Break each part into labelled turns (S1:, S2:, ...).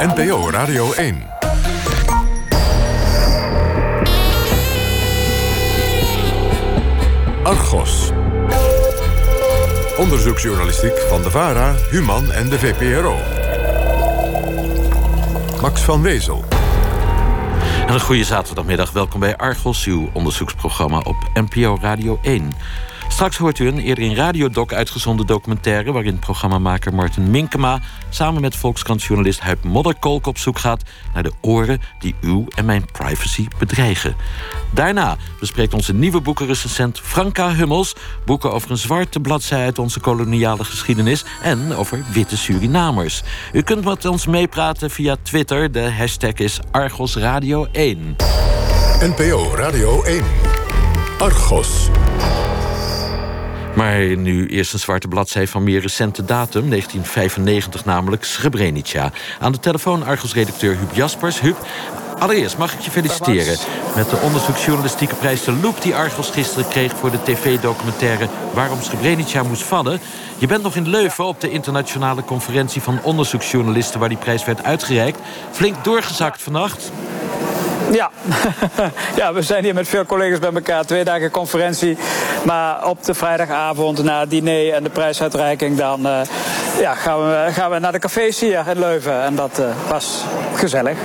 S1: NPO Radio 1. Argos. Onderzoeksjournalistiek van de VARA, Human en de VPRO. Max van Wezel.
S2: En een goede zaterdagmiddag. Welkom bij Argos, uw onderzoeksprogramma op NPO Radio 1. Straks hoort u een eerder in Radiodoc uitgezonden documentaire... waarin programmamaker Martin Minkema... samen met Volkskrantjournalist Huip Modderkolk op zoek gaat... naar de oren die uw en mijn privacy bedreigen. Daarna bespreekt onze nieuwe boekenrecensent Franka Hummels... boeken over een zwarte bladzij uit onze koloniale geschiedenis... en over witte Surinamers. U kunt met ons meepraten via Twitter. De hashtag is Argos Radio 1.
S1: NPO Radio 1. Argos.
S2: Maar nu eerst een zwarte bladzij van meer recente datum, 1995 namelijk, Srebrenica. Aan de telefoon Argos-redacteur Huub Jaspers. Huub, allereerst mag ik je feliciteren met de onderzoeksjournalistieke prijs de Loop... die Argos gisteren kreeg voor de tv-documentaire Waarom Srebrenica moest vallen. Je bent nog in Leuven op de internationale conferentie van onderzoeksjournalisten... waar die prijs werd uitgereikt. Flink doorgezakt vannacht.
S3: Ja. ja, we zijn hier met veel collega's bij elkaar. Twee dagen conferentie. Maar op de vrijdagavond na het diner en de prijsuitreiking... dan uh, ja, gaan, we, gaan we naar de cafés hier in Leuven. En dat uh, was gezellig.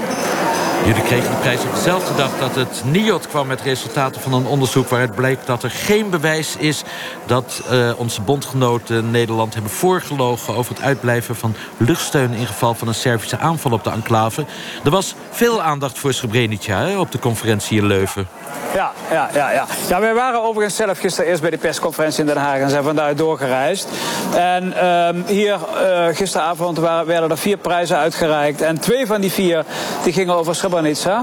S2: Jullie kregen de prijs op dezelfde dag dat het NIOD kwam met resultaten van een onderzoek waaruit bleek dat er geen bewijs is dat uh, onze bondgenoten Nederland hebben voorgelogen over het uitblijven van luchtsteun in geval van een Servische aanval op de enclave. Er was veel aandacht voor Srebrenica hè, op de conferentie in Leuven.
S3: Ja, ja, ja, ja. ja, wij waren overigens zelf gisteren eerst bij de persconferentie in Den Haag en zijn vandaar doorgereisd. En uh, hier uh, gisteravond waren, werden er vier prijzen uitgereikt. En twee van die vier die gingen over Srebrenica.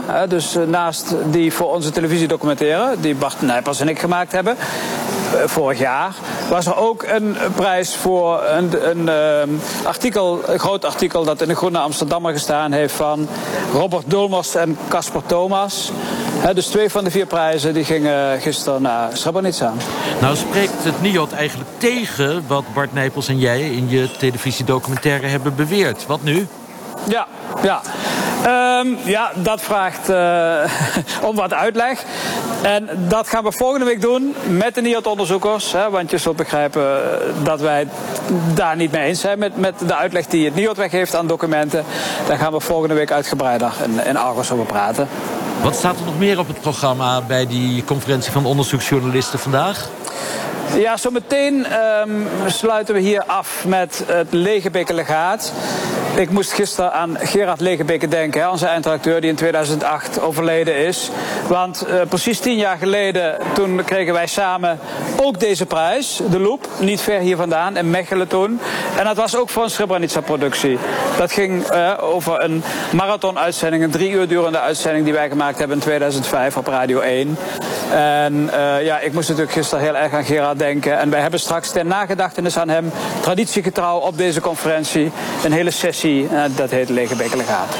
S3: Hè, dus uh, naast die voor onze televisiedocumentaire, die Bart Nijpers en ik gemaakt hebben. Uh, vorig jaar was er ook een prijs voor een, een, een, artikel, een groot artikel dat in de Groene Amsterdammer gestaan heeft van Robert Dulmers en Casper Thomas. He, dus twee van de vier prijzen die gingen gisteren naar Srebrenica.
S2: Nou spreekt het NIOD eigenlijk tegen wat Bart Nijpels en jij in je televisiedocumentaire hebben beweerd. Wat nu?
S3: Ja, ja. Um, ja, dat vraagt uh, om wat uitleg. En dat gaan we volgende week doen met de NIOD-onderzoekers. Want je zult begrijpen dat wij daar niet mee eens zijn met, met de uitleg die het NIOD weggeeft aan documenten. Daar gaan we volgende week uitgebreider in, in Argos over praten.
S2: Wat staat er nog meer op het programma bij die conferentie van onderzoeksjournalisten vandaag?
S3: Ja, zometeen um, sluiten we hier af met het Legebeke legaat. Ik moest gisteren aan Gerard Legebeke denken, onze eindredacteur die in 2008 overleden is. Want uh, precies tien jaar geleden, toen kregen wij samen ook deze prijs, de Loop, niet ver hier vandaan, in Mechelen toen. En dat was ook voor een Srebrenica-productie. Dat ging uh, over een marathon-uitzending, een drie uur durende uitzending die wij gemaakt hebben in 2005 op Radio 1. En uh, ja, ik moest natuurlijk gisteren heel erg aan Gerard denken. En wij hebben straks ter nagedachtenis aan hem, traditiegetrouw op deze conferentie, een hele sessie. Uh, dat heet Legebeke Legaat.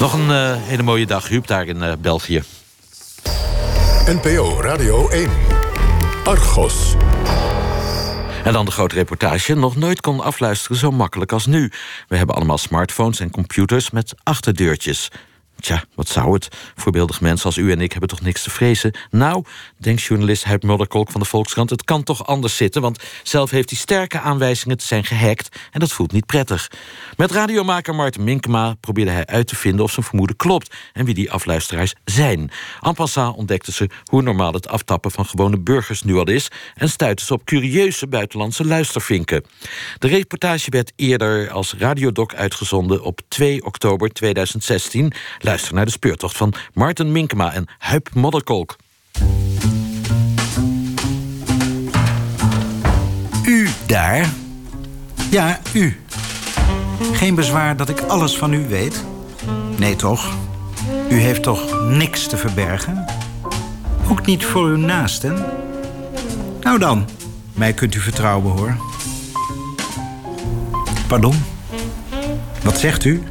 S2: Nog een uh, hele mooie dag, Huub, daar in uh, België.
S1: NPO Radio 1. Argos.
S2: En dan de grote reportage. Nog nooit kon afluisteren zo makkelijk als nu. We hebben allemaal smartphones en computers met achterdeurtjes. Tja, wat zou het? Voorbeeldige mensen als u en ik hebben toch niks te vrezen? Nou, denkt journalist Huip Mulderkolk van de Volkskrant... het kan toch anders zitten, want zelf heeft hij sterke aanwijzingen... te zijn gehackt en dat voelt niet prettig. Met radiomaker Martin Minkema probeerde hij uit te vinden... of zijn vermoeden klopt en wie die afluisteraars zijn. En passant ontdekten ze hoe normaal het aftappen van gewone burgers nu al is... en stuitten ze op curieuze buitenlandse luistervinken. De reportage werd eerder als radiodoc uitgezonden op 2 oktober 2016... Luister naar de speurtocht van Martin Minkema en Huip Modderkolk.
S4: U daar? Ja, u. Geen bezwaar dat ik alles van u weet? Nee, toch? U heeft toch niks te verbergen? Ook niet voor uw naasten? Nou dan, mij kunt u vertrouwen, hoor. Pardon? Wat zegt u?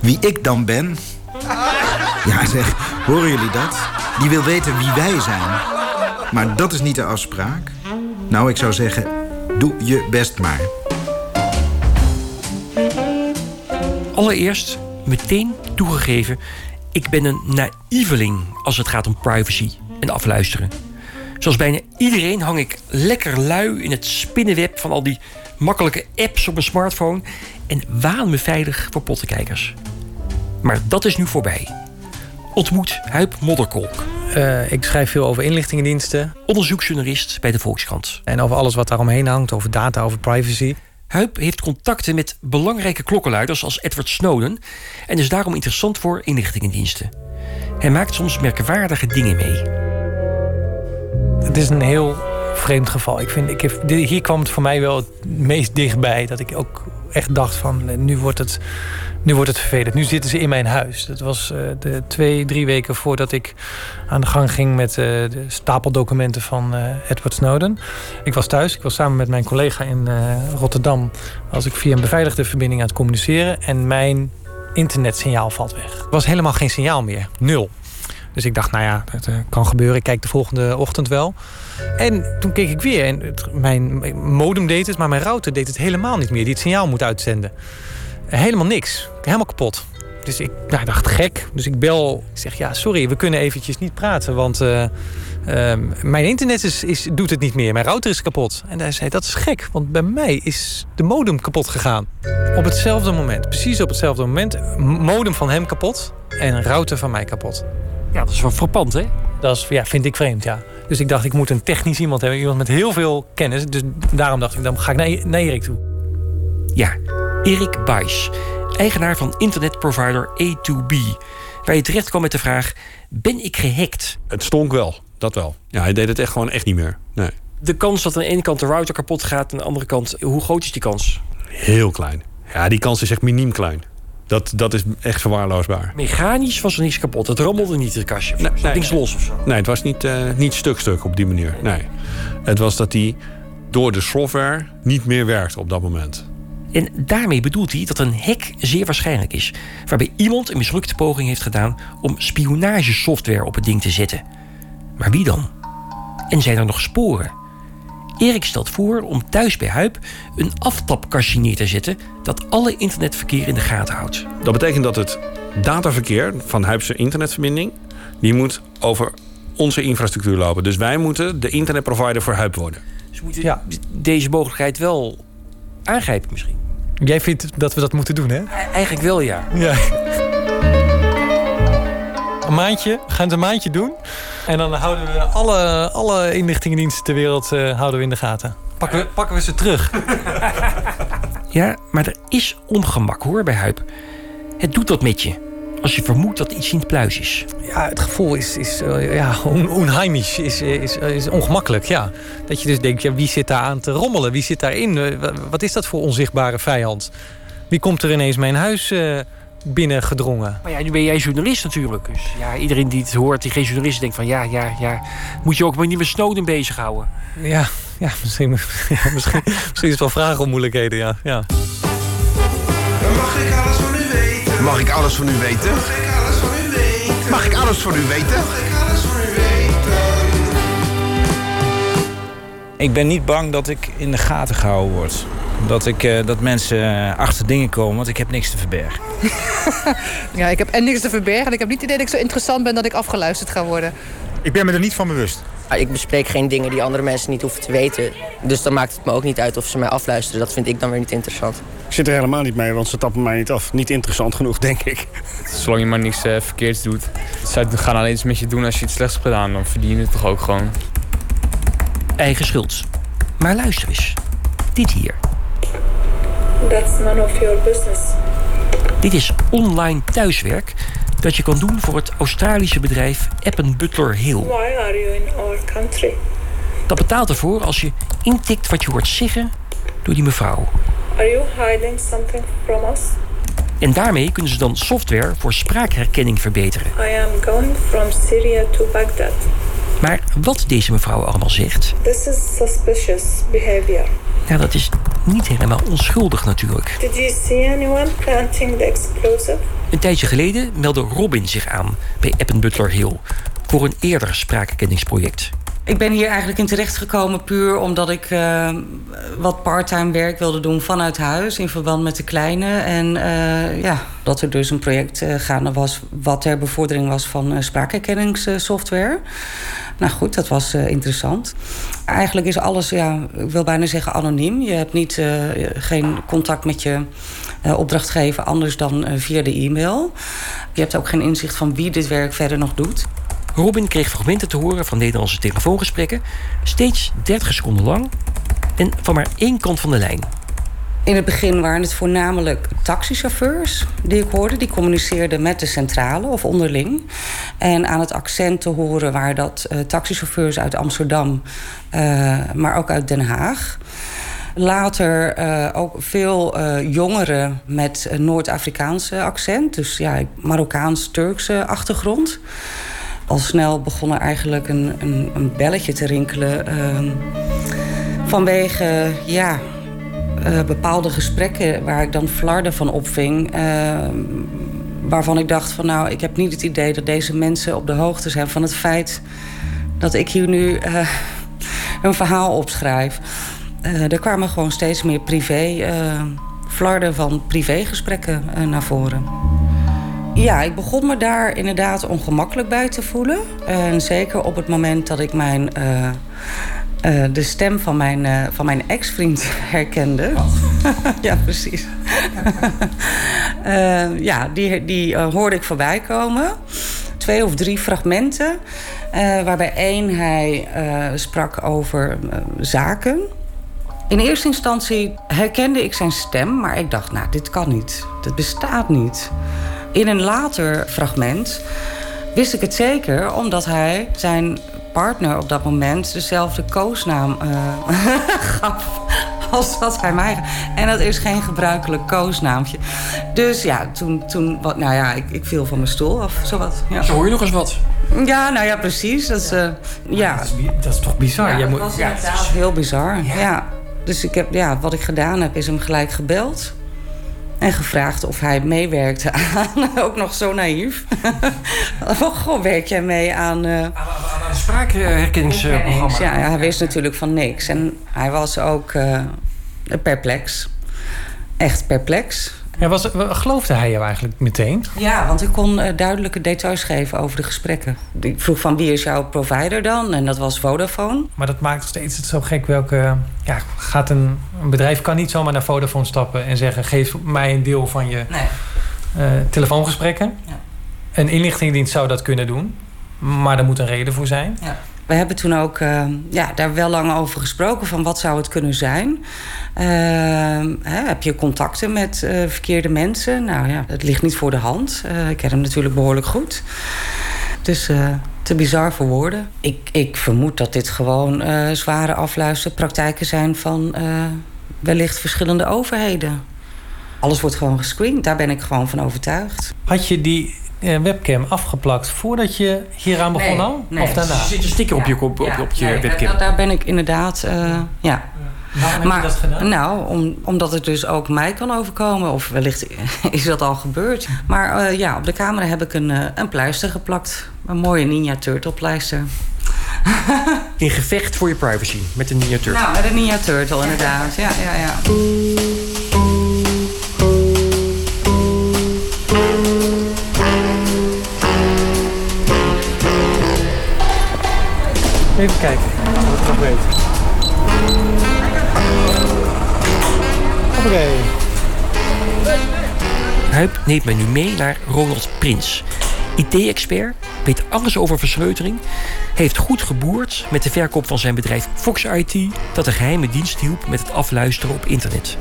S4: Wie ik dan ben? Ja, zeg, horen jullie dat? Die wil weten wie wij zijn. Maar dat is niet de afspraak. Nou, ik zou zeggen, doe je best maar.
S5: Allereerst meteen toegegeven... ik ben een naïveling als het gaat om privacy en afluisteren. Zoals bijna iedereen hang ik lekker lui in het spinnenweb... van al die makkelijke apps op mijn smartphone... en waan me veilig voor pottenkijkers. Maar dat is nu voorbij. Ontmoet Huip Modderkolk.
S6: Uh, ik schrijf veel over inlichtingendiensten.
S5: Onderzoeksjournalist bij de Volkskrant.
S6: En over alles wat daaromheen hangt, over data, over privacy.
S5: Huip heeft contacten met belangrijke klokkenluiders als Edward Snowden en is daarom interessant voor inlichtingendiensten. Hij maakt soms merkwaardige dingen mee.
S6: Het is een heel vreemd geval. Ik vind, ik heb, hier kwam het voor mij wel het meest dichtbij dat ik ook echt dacht van nu wordt het nu wordt het vervelend. Nu zitten ze in mijn huis. Dat was uh, de twee, drie weken voordat ik aan de gang ging met uh, de stapeldocumenten van Edward Snowden. Ik was thuis. Ik was samen met mijn collega in Rotterdam. Als ik via een beveiligde verbinding aan het communiceren. En mijn internetsignaal valt weg. Er was helemaal geen signaal meer. Nul. Dus ik dacht, nou ja, dat kan gebeuren. Ik kijk de volgende ochtend wel. En toen keek ik weer. En het, mijn modem deed het, maar mijn router deed het helemaal niet meer. Die het signaal moet uitzenden. Helemaal niks. Helemaal kapot. Dus ik nou, dacht, gek. Dus ik bel. Ik zeg, ja, sorry, we kunnen eventjes niet praten. Want uh, uh, mijn internet is, is, doet het niet meer. Mijn router is kapot. En hij zei, dat is gek. Want bij mij is de modem kapot gegaan. Op hetzelfde moment. Precies op hetzelfde moment. Modem van hem kapot. En router van mij kapot.
S5: Ja, dat is wel frappant, hè?
S6: Dat is, ja, vind ik vreemd, ja. Dus ik dacht, ik moet een technisch iemand hebben. Iemand met heel veel kennis. Dus daarom dacht ik, dan ga ik naar, naar Erik toe.
S5: Ja, Erik Buijs, eigenaar van internetprovider A2B. Waar je terecht kwam met de vraag: ben ik gehackt?
S7: Het stonk wel, dat wel. Ja, hij deed het echt gewoon echt niet meer. Nee.
S5: De kans dat aan de ene kant de router kapot gaat, aan de andere kant, hoe groot is die kans?
S7: Heel klein. Ja, die kans is echt miniem klein. Dat, dat is echt verwaarloosbaar.
S5: Mechanisch was er niks kapot. Het rammelde niet in het kastje. Nee, nee, niks los of zo.
S7: Nee, het was niet, uh, niet stuk-stuk op die manier. Nee. Het was dat die door de software niet meer werkte op dat moment.
S5: En daarmee bedoelt hij dat een hack zeer waarschijnlijk is, waarbij iemand een mislukte poging heeft gedaan om spionagesoftware op het ding te zetten. Maar wie dan? En zijn er nog sporen? Erik stelt voor om thuis bij Huip een aftapkastje neer te zetten dat alle internetverkeer in de gaten houdt.
S7: Dat betekent dat het dataverkeer van Huipse internetverbinding die moet over onze infrastructuur lopen. Dus wij moeten de internetprovider voor Huip worden.
S5: Dus we moeten ja. deze mogelijkheid wel aangrijpen misschien.
S6: Jij vindt dat we dat moeten doen, hè?
S5: Eigenlijk wel, ja. ja.
S6: Een maandje, we gaan het een maandje doen. En dan houden we alle, alle inlichtingendiensten ter wereld uh, houden we in de gaten. Pakken we, pakken we ze terug.
S5: ja, maar er is ongemak hoor bij Huip. Het doet wat met je als je vermoedt dat iets niet pluis is.
S6: Ja, het gevoel is, is uh, ja, onheimisch, is, is, is ongemakkelijk. Ja. Dat je dus denkt, ja, wie zit daar aan te rommelen? Wie zit daarin? Wat is dat voor onzichtbare vijand? Wie komt er ineens mijn huis uh, binnengedrongen?
S5: Maar ja, nu ben jij journalist natuurlijk. Dus ja, iedereen die het hoort, die geen journalist denkt van... ja, ja, ja, moet je ook maar niet met Snowden bezighouden.
S6: Ja, ja, misschien, ja, misschien, misschien is het wel vragen om moeilijkheden, ja. ja.
S8: Mag ik alles van u weten?
S9: Mag ik alles van u weten?
S8: Mag ik alles van u weten?
S9: Mag ik alles van u weten?
S8: Mag ik alles van u weten?
S10: Ik ben niet bang dat ik in de gaten gehouden word. Dat, ik, uh, dat mensen achter dingen komen, want ik heb niks te verbergen.
S11: ja, ik heb en niks te verbergen. En ik heb niet het idee dat ik zo interessant ben dat ik afgeluisterd ga worden.
S12: Ik ben me er niet van bewust.
S13: Ik bespreek geen dingen die andere mensen niet hoeven te weten. Dus dan maakt het me ook niet uit of ze mij afluisteren. Dat vind ik dan weer niet interessant.
S12: Ik zit er helemaal niet mee, want ze tappen mij niet af. Niet interessant genoeg, denk ik.
S14: Zolang je maar niks uh, verkeerds doet. Zij gaan alleen iets met je doen als je iets slechts hebt gedaan. Dan verdien je het toch ook gewoon.
S5: Eigen schuld. Maar luister eens. Dit hier.
S15: That's none of your business.
S5: Dit is online thuiswerk dat je kan doen voor het Australische bedrijf Appen Butler Hill.
S15: Why are you in our country?
S5: Dat betaalt ervoor als je intikt wat je hoort zeggen door die mevrouw.
S15: Are you hiding something from us?
S5: En daarmee kunnen ze dan software voor spraakherkenning verbeteren.
S15: I am going from Syria to Baghdad.
S5: Maar wat deze mevrouw allemaal zegt.
S15: This is suspicious behavior.
S5: Ja, dat is niet helemaal onschuldig natuurlijk.
S15: Did you see anyone planting the explosive?
S5: Een tijdje geleden meldde Robin zich aan bij Appen Butler Hill voor een eerder spraakherkenningsproject.
S16: Ik ben hier eigenlijk in terecht gekomen puur omdat ik uh, wat parttime werk wilde doen vanuit huis in verband met de kleine. En uh, ja, dat er dus een project uh, gaande was wat ter bevordering was van spraakherkenningssoftware. Nou goed, dat was interessant. Eigenlijk is alles, ja, ik wil bijna zeggen anoniem. Je hebt niet, geen contact met je opdrachtgever anders dan via de e-mail. Je hebt ook geen inzicht van wie dit werk verder nog doet.
S5: Robin kreeg fragmenten te horen van Nederlandse telefoongesprekken, steeds 30 seconden lang en van maar één kant van de lijn.
S16: In het begin waren het voornamelijk taxichauffeurs die ik hoorde. Die communiceerden met de centrale of onderling. En aan het accent te horen waren dat uh, taxichauffeurs uit Amsterdam, uh, maar ook uit Den Haag. Later uh, ook veel jongeren met Noord-Afrikaanse accent. Dus ja, Marokkaans-Turkse achtergrond al snel begon er eigenlijk een, een, een belletje te rinkelen. Uh, vanwege ja, uh, bepaalde gesprekken waar ik dan flarden van opving. Uh, waarvan ik dacht van nou, ik heb niet het idee dat deze mensen op de hoogte zijn van het feit dat ik hier nu uh, een verhaal opschrijf. er kwamen gewoon steeds meer privé, flarden van privégesprekken naar voren. Ja, ik begon me daar inderdaad ongemakkelijk bij te voelen. En zeker op het moment dat ik mijn, uh, uh, de stem van mijn, uh, van mijn ex-vriend herkende. ja, precies. ja, die, die hoorde ik voorbij komen. Twee of drie fragmenten. waarbij één hij sprak over zaken. In eerste instantie herkende ik zijn stem, maar ik dacht, nou, dit kan niet. Dit bestaat niet. In een later fragment wist ik het zeker, omdat hij zijn partner op dat moment dezelfde koosnaam uh, gaf als dat hij mij. En dat is geen gebruikelijk koosnaamtje. Dus ja, toen, toen wat, nou ja, ik, ik viel van mijn stoel af, zowat. Ja.
S5: Zo hoor je nog eens wat.
S16: Ja, nou ja, precies. Dat is, uh, ja.
S6: Dat, is, dat is toch bizar?
S16: Ja,
S6: Jij
S16: dat was inderdaad heel bizar. Ja. ja. Dus ik heb, ja, wat ik gedaan heb, is hem gelijk gebeld. En gevraagd of hij meewerkte aan, ook nog zo naïef. oh, goh, werk jij mee aan... Uh,
S5: aan, aan een spraakherkenningsprogramma?
S16: Ja, ja, hij wist natuurlijk van niks. En hij was ook uh, perplex. Echt perplex.
S6: Ja, was, geloofde hij jou eigenlijk meteen?
S16: Ja, want ik kon uh, duidelijke details geven over de gesprekken. Ik vroeg van wie is jouw provider dan? En dat was Vodafone.
S6: Maar dat maakt steeds het zo gek welke... Ja, gaat een, een bedrijf kan niet zomaar naar Vodafone stappen en zeggen... geef mij een deel van je
S16: nee.
S6: uh, telefoongesprekken.
S16: Ja.
S6: Een inlichtingendienst zou dat kunnen doen. Maar er moet een reden voor zijn.
S16: Ja. We hebben toen ook uh, ja, daar wel lang over gesproken van wat zou het kunnen zijn. Uh, hè, heb je contacten met uh, verkeerde mensen? Nou ja, het ligt niet voor de hand. ik ken hem natuurlijk behoorlijk goed. Dus te bizar voor woorden. Ik, ik vermoed dat dit gewoon zware afluisterpraktijken zijn van wellicht verschillende overheden. Alles wordt gewoon gescreend, daar ben ik gewoon van overtuigd.
S6: Had je die webcam afgeplakt voordat je hieraan begon
S16: nee,
S6: al?
S16: Nee.
S6: Of daarna?
S5: Er zit een sticker op je, op, op, op je
S16: nee,
S5: webcam.
S16: Daar, daar ben ik inderdaad, uh, ja.
S6: Waarom heb je dat gedaan?
S16: Nou, om, omdat het dus ook mij kan overkomen. Of wellicht is dat al gebeurd. Maar uh, ja, op de camera heb ik een, uh, een pleister geplakt. Een mooie Ninja Turtle pleister.
S5: In gevecht voor je privacy met de Ninja Turtle.
S16: Nou, met een Ninja Turtle inderdaad. Ja, ja, ja.
S6: Even kijken wat ik nog weet. Oké.
S5: Huip neemt mij nu mee naar Ronald Prins. IT-expert, weet alles over verschleutering... heeft goed geboerd met de verkoop van zijn bedrijf Fox IT... dat de geheime dienst hielp met het afluisteren op internet.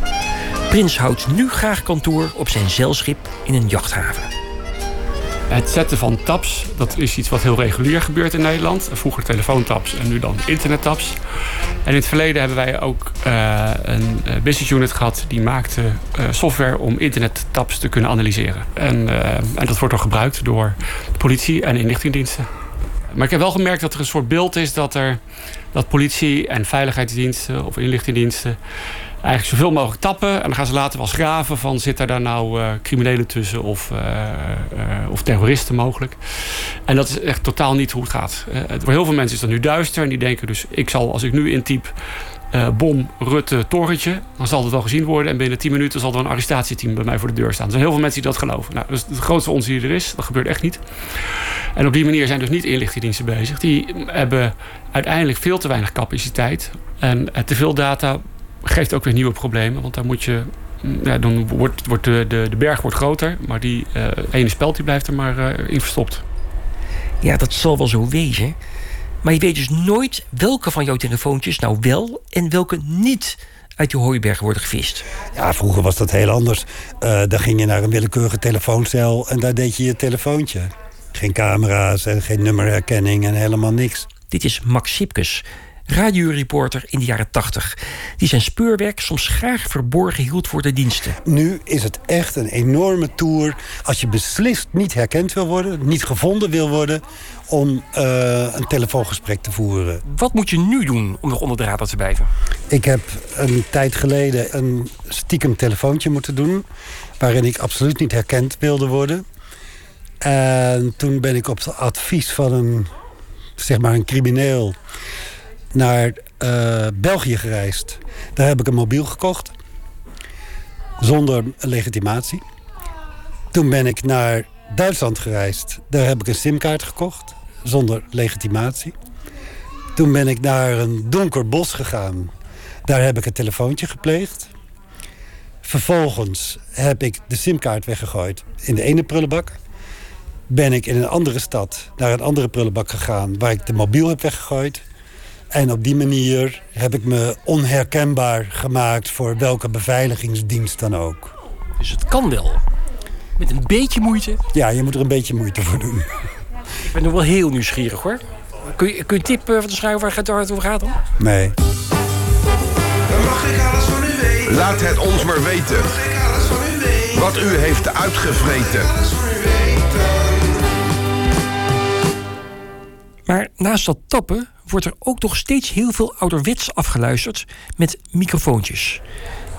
S5: Prins houdt nu graag kantoor op zijn zeilschip in een jachthaven.
S7: Het zetten van tabs, dat is iets wat heel regulier gebeurt in Nederland. Vroeger telefoontabs en nu dan internettabs. En in het verleden hebben wij ook uh, een business unit gehad... die maakte uh, software om internettabs te kunnen analyseren. En, en dat wordt dan gebruikt door politie en inlichtingendiensten. Maar ik heb wel gemerkt dat er een soort beeld is dat, er, dat politie en veiligheidsdiensten of inlichtingendiensten... eigenlijk zoveel mogelijk tappen. En dan gaan ze later wel eens graven van zit er daar nou uh, criminelen tussen of, uh, uh, of terroristen mogelijk. En dat is echt totaal niet hoe het gaat. voor heel veel mensen is dat nu duister en die denken dus ik zal als ik nu intyp bom, Rutte, torentje. Dan zal het wel gezien worden. En binnen 10 minuten zal er een arrestatieteam bij mij voor de deur staan. Er zijn heel veel mensen die dat geloven. Nou, dat is de grootste onzin die er is. Dat gebeurt echt niet. En op die manier zijn dus niet inlichtingendiensten bezig. Die hebben uiteindelijk veel te weinig capaciteit. En te veel data geeft ook weer nieuwe problemen. Want daar moet je ja, dan wordt, wordt de, de, de berg wordt groter, maar die uh, ene speld die blijft er maar uh, in verstopt.
S5: Ja, dat zal wel zo wezen. Maar je weet dus nooit welke van jouw telefoontjes nou wel en welke niet uit je hooiberg worden gevist.
S17: Ja, vroeger was dat heel anders. Uh, dan ging je naar een willekeurige telefooncel en daar deed je je telefoontje. Geen camera's en geen nummerherkenning en helemaal niks.
S5: Dit is Max Sipkes, radioreporter in de jaren 80... die zijn speurwerk soms graag verborgen hield voor de diensten.
S17: Nu is het echt een enorme tour. Als je beslist niet herkend wil worden, niet gevonden wil worden... om uh, een telefoongesprek te voeren.
S5: Wat moet je nu doen om nog onder de radar te blijven?
S17: Ik heb een tijd geleden een stiekem telefoontje moeten doen... waarin ik absoluut niet herkend wilde worden. En toen ben ik op het advies van een, zeg maar een crimineel naar uh, België gereisd. Daar heb ik een mobiel gekocht. Zonder legitimatie. Toen ben ik naar Duitsland gereisd. Daar heb ik een simkaart gekocht. Zonder legitimatie. Toen ben ik naar een donker bos gegaan. Daar heb ik een telefoontje gepleegd. Vervolgens heb ik de simkaart weggegooid in de ene prullenbak. Ben ik in een andere stad naar een andere prullenbak gegaan... waar ik de mobiel heb weggegooid. En op die manier heb ik me onherkenbaar gemaakt... voor welke beveiligingsdienst dan ook.
S5: Dus het kan wel. Met een beetje moeite.
S17: Ja, je moet er een beetje moeite voor doen.
S5: Ik ben nog wel heel nieuwsgierig hoor. Kun je, kun je een tip van de schrijver waar het over gaat dan?
S17: Nee.
S8: Dan mag ik alles van u weten.
S9: Laat het ons maar weten.
S8: Mag ik alles van u weten.
S9: Wat u heeft uitgevreten.
S5: Maar naast dat tappen wordt er ook nog steeds heel veel ouderwets afgeluisterd met microfoontjes.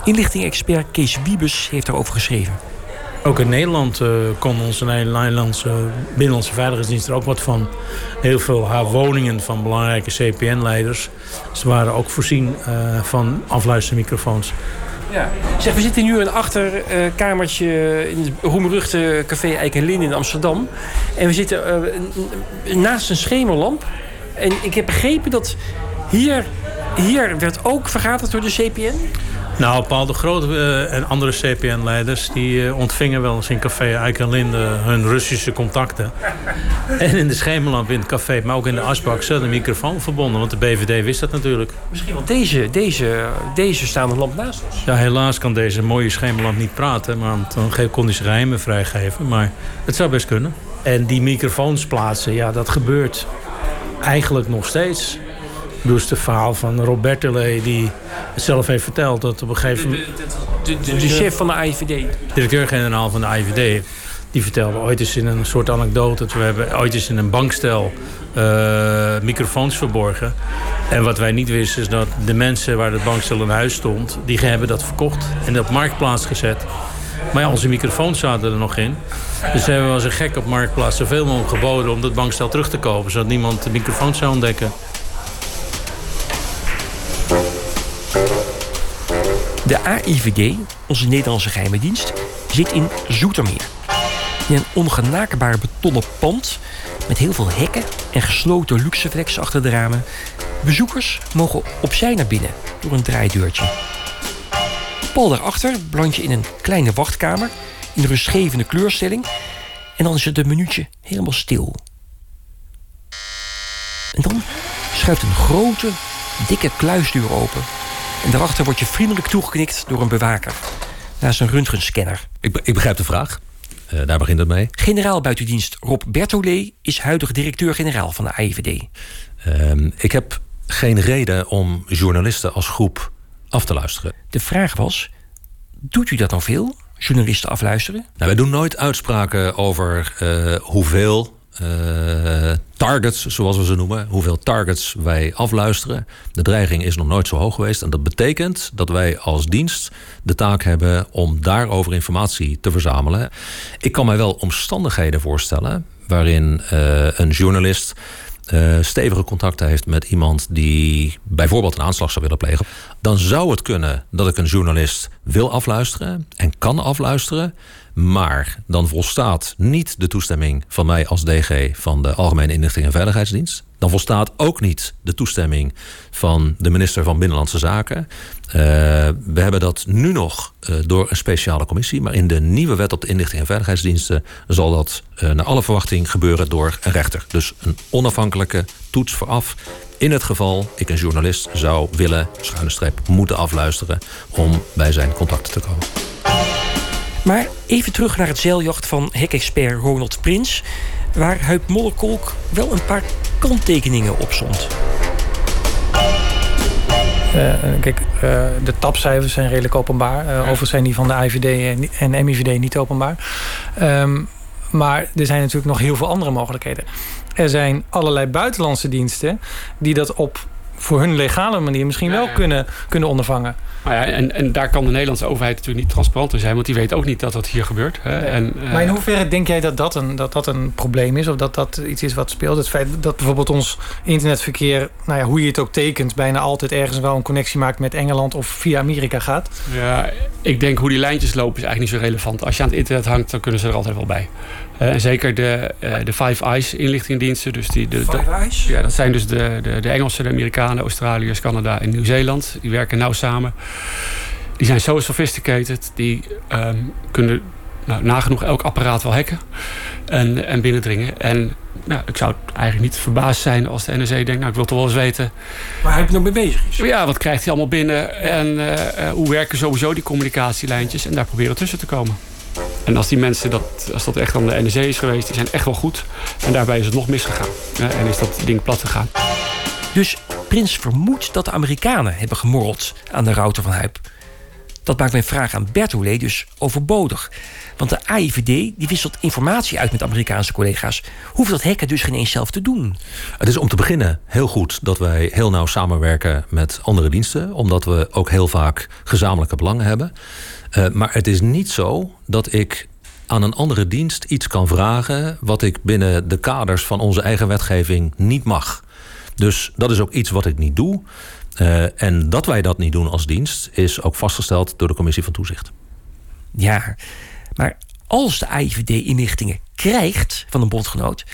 S5: Inlichting-expert Kees Wiebes heeft daarover geschreven.
S18: Ook in Nederland uh, kon onze Nederlandse binnenlandse veiligheidsdienst er ook wat van. Heel veel haar woningen van belangrijke CPN-leiders. Ze waren ook voorzien uh, van afluistermicrofoons.
S5: Ja. Zeg, we zitten nu in een achterkamertje in het roemruchte café Eik en Lin in Amsterdam. En we zitten uh, naast een schemerlamp. En ik heb begrepen dat hier, hier werd ook vergaderd door de CPN.
S18: Nou, Paul de Groot uh, en andere CPN-leiders... die uh, ontvingen wel eens in café Eik en Linde hun Russische contacten. en in de schemerlamp in het café, maar ook in de asbak... zat een microfoon verbonden, want de BVD wist dat natuurlijk.
S5: Misschien wel deze, deze, deze staande lamp naast ons.
S18: Ja, helaas kan deze mooie schemerlamp niet praten... maar dan kon hij zijn geheimen vrijgeven. Maar het zou best kunnen. En die microfoons plaatsen, ja, dat gebeurt eigenlijk nog steeds. Dus het verhaal van Robert Delay, die het zelf heeft verteld dat op een gegeven moment.
S5: De, de, de, de chef van de AIVD.
S18: Directeur-generaal van de AIVD. Die vertelde ooit eens in een soort anekdote. We hebben ooit eens in een bankstel uh, microfoons verborgen. En wat wij niet wisten is dat de mensen waar het bankstel in huis stond... die hebben dat verkocht en op marktplaats gezet. Maar ja, onze microfoons zaten er nog in. Dus hebben we als een gek op marktplaats zoveel mogelijk geboden... om dat bankstel terug te kopen, zodat niemand de microfoons zou ontdekken.
S5: De AIVD, onze Nederlandse geheime dienst, zit in Zoetermeer. In een ongenaakbaar betonnen pand met heel veel hekken en gesloten luxeflex achter de ramen. Bezoekers mogen opzij naar binnen door een draaideurtje. Pal daarachter beland je in een kleine wachtkamer in rustgevende kleurstelling en dan is het een minuutje helemaal stil. En dan schuift een grote, dikke kluisdeur open en daarachter word je vriendelijk toegeknikt door een bewaker. Naast een röntgenscanner.
S19: Ik, ik begrijp de vraag. Uh, daar begint het mee.
S5: Generaal buitendienst Rob Bertollet is huidig directeur-generaal van de AIVD.
S19: Uh, ik heb geen reden om journalisten als groep af te luisteren.
S5: De vraag was, doet u dat dan veel? Journalisten afluisteren?
S19: Nou, wij doen nooit uitspraken over uh, hoeveel eh, targets, zoals we ze noemen, hoeveel targets wij afluisteren. De dreiging is nog nooit zo hoog geweest. En dat betekent dat wij als dienst de taak hebben om daarover informatie te verzamelen. Ik kan mij wel omstandigheden voorstellen waarin eh, een journalist uh, stevige contacten heeft met iemand die bijvoorbeeld een aanslag zou willen plegen, dan zou het kunnen dat ik een journalist wil afluisteren en kan afluisteren. Maar dan volstaat niet de toestemming van mij als DG van de Algemene Inlichting en Veiligheidsdienst. Dan volstaat ook niet de toestemming van de minister van Binnenlandse Zaken. Uh, we hebben dat nu nog uh, door een speciale commissie. Maar in de nieuwe wet op de inlichting en veiligheidsdiensten zal dat uh, naar alle verwachting gebeuren door een rechter. Dus een onafhankelijke toets vooraf. In het geval ik een journalist zou willen, schuine streep, moeten afluisteren om bij zijn contacten te komen.
S5: Maar even terug naar het zeiljacht van hekexpert Ronald Prins, waar Huip Mollekolk wel een paar kanttekeningen op stond.
S6: Uh, kijk, uh, de tapcijfers zijn redelijk openbaar. Uh, overigens zijn die van de IVD en, en MIVD niet openbaar. Um, maar er zijn natuurlijk nog heel veel andere mogelijkheden. Er zijn allerlei buitenlandse diensten die dat op voor hun legale manier misschien wel kunnen, kunnen ondervangen.
S7: Nou ja, en, en daar kan de Nederlandse overheid natuurlijk niet transparant in zijn, want die weet ook niet dat dat hier gebeurt. Hè.
S6: Nee.
S7: En,
S6: maar in hoeverre denk jij dat dat, een, dat dat een probleem is? Of dat dat iets is wat speelt? Het feit dat bijvoorbeeld ons internetverkeer, nou ja, hoe je het ook tekent, bijna altijd ergens wel een connectie maakt met Engeland of via Amerika gaat?
S7: Ja, ik denk hoe die lijntjes lopen is eigenlijk niet zo relevant. Als je aan het internet hangt, dan kunnen ze er altijd wel bij. Uh, en zeker de, uh, de Five Eyes inlichtingendiensten. Dus die, de,
S5: Five Eyes?
S7: Ja, dat zijn dus de, de, de Engelsen, de Amerikanen, Australiërs, Canada en Nieuw-Zeeland. Die werken nauw samen. Die zijn zo sophisticated. Die um, kunnen nou, nagenoeg elk apparaat wel hacken en, en binnendringen. En nou, ik zou eigenlijk niet verbaasd zijn als de NRC denkt... nou, ik wil toch wel eens weten...
S5: Waar hij nog mee bezig is.
S7: Ja, wat krijgt hij allemaal binnen? En uh, hoe werken sowieso die communicatielijntjes? En daar proberen tussen te komen. En als die mensen, dat, als dat echt aan de NEC is geweest, die zijn echt wel goed. En daarbij is het nog misgegaan. Ja, en is dat ding plat gegaan.
S5: Dus Prins vermoedt dat de Amerikanen hebben gemorreld aan de router van Huip. Dat maakt mijn vraag aan Bertolé dus overbodig. Want de AIVD die wisselt informatie uit met Amerikaanse collega's. Hoeft dat hacken dus geen eens zelf te doen?
S19: Het is om te beginnen heel goed dat wij heel nauw samenwerken met andere diensten. Omdat we ook heel vaak gezamenlijke belangen hebben. Uh, maar het is niet zo dat ik aan een andere dienst iets kan vragen wat ik binnen de kaders van onze eigen wetgeving niet mag. Dus dat is ook iets wat ik niet doe. Uh, en dat wij dat niet doen als dienst is ook vastgesteld door de Commissie van Toezicht.
S5: Ja, maar als de AIVD inlichtingen krijgt van een bondgenoot,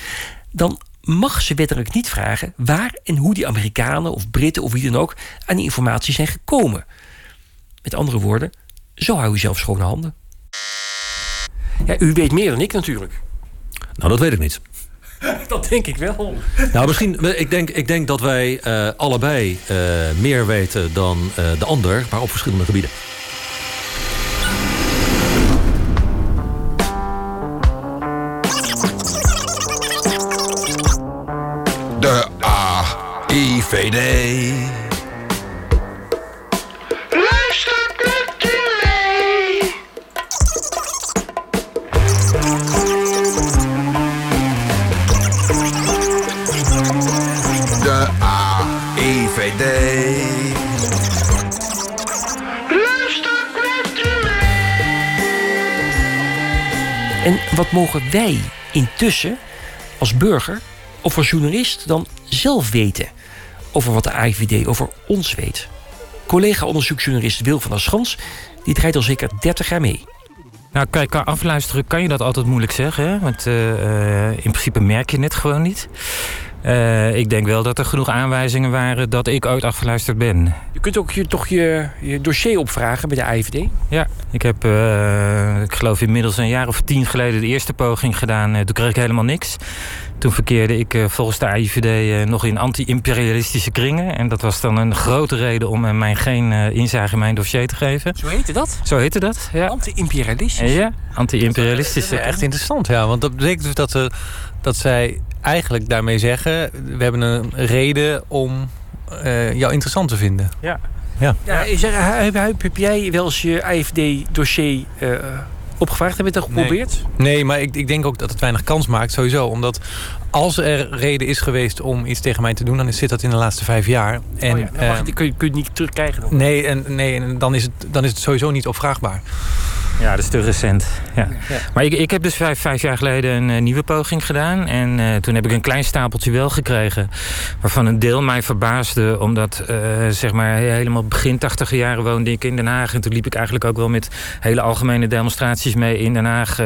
S5: dan mag ze wettelijk niet vragen waar en hoe die Amerikanen of Britten of wie dan ook aan die informatie zijn gekomen. Met andere woorden, zo hou je zelf schone handen. Ja, u weet meer dan ik natuurlijk.
S19: Nou, dat weet ik niet.
S5: Dat denk ik wel.
S19: Nou, misschien, ik denk, ik denk dat wij uh, allebei uh, meer weten dan uh, de ander, maar op verschillende gebieden.
S9: De AIVD.
S5: Wat mogen wij intussen als burger of als journalist dan zelf weten over wat de AIVD over ons weet? Collega-onderzoeksjournalist Wil van der Schans die draait al zeker 30 jaar mee.
S20: Nou, kijk, afluisteren kan je dat altijd moeilijk zeggen. Hè? Want uh, in principe merk je het gewoon niet. Uh, ik denk wel dat er genoeg aanwijzingen waren dat ik ooit afgeluisterd ben.
S5: Je kunt ook je, toch je, je dossier opvragen bij de AIVD?
S20: Ja, ik heb, uh, ik geloof inmiddels een jaar of tien geleden de eerste poging gedaan. Uh, toen kreeg ik helemaal niks. Toen verkeerde ik volgens de AIVD nog in anti-imperialistische kringen. En dat was dan een grote reden om mij geen inzage in mijn dossier te geven.
S5: Zo heette dat?
S20: Zo heette dat, ja.
S5: Anti-imperialistisch?
S20: Ja, anti-imperialistische.
S6: echt interessant, ja. Want dat betekent dus dat, ze, dat zij eigenlijk daarmee zeggen... we hebben een reden om uh, jou interessant te vinden.
S20: Ja.
S6: Ja.
S5: ja zeg, heb, heb, jij wel eens je AFD-dossier uh, opgevraagd? Heb je het al geprobeerd?
S6: Nee, nee maar ik, ik denk ook dat het weinig kans maakt, sowieso. Omdat als er reden is geweest om iets tegen mij te doen... dan zit dat in de laatste vijf jaar. En,
S5: oh ja, dan mag
S6: eh,
S5: je, kun, je, kun je het niet terugkrijgen dan?
S6: Nee, en, nee en dan, is het, dan is het sowieso niet opvraagbaar.
S20: Ja, dat is te recent. Ja. Maar ik, ik heb dus vijf, vijf jaar geleden een eh, nieuwe poging gedaan. En eh, toen heb ik een klein stapeltje wel gekregen. Waarvan een deel mij verbaasde. Omdat, eh, zeg maar, helemaal begin tachtige jaren woonde ik in Den Haag. En toen liep ik eigenlijk ook wel met hele algemene demonstraties mee in Den Haag.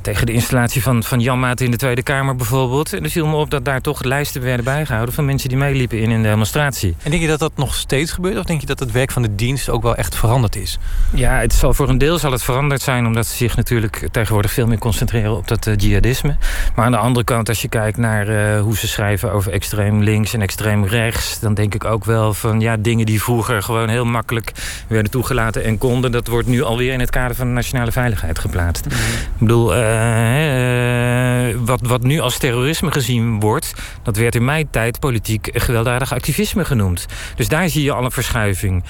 S20: tegen de installatie van, van Jan Maat in de Tweede Kamer bijvoorbeeld. En er viel me op dat daar toch lijsten werden bijgehouden... van mensen die meeliepen in een demonstratie.
S6: En denk je dat dat nog steeds gebeurt? Of denk je dat het werk van de dienst ook wel echt veranderd is?
S20: Ja, het zal voor een deel zal het veranderd zijn... omdat ze zich natuurlijk tegenwoordig veel meer concentreren op dat eh, jihadisme. Maar aan de andere kant, als je kijkt naar eh, hoe ze schrijven... over extreem links en extreem rechts... dan denk ik ook wel van ja, dingen die vroeger gewoon heel makkelijk werden toegelaten en konden... dat wordt nu alweer in het kader van de nationale veiligheid geplaatst. Ik bedoel, eh, wat, wat nu als terrorisme gezien wordt... dat werd in mijn tijd politiek gewelddadig activisme genoemd. Dus daar zie je al een verschuiving.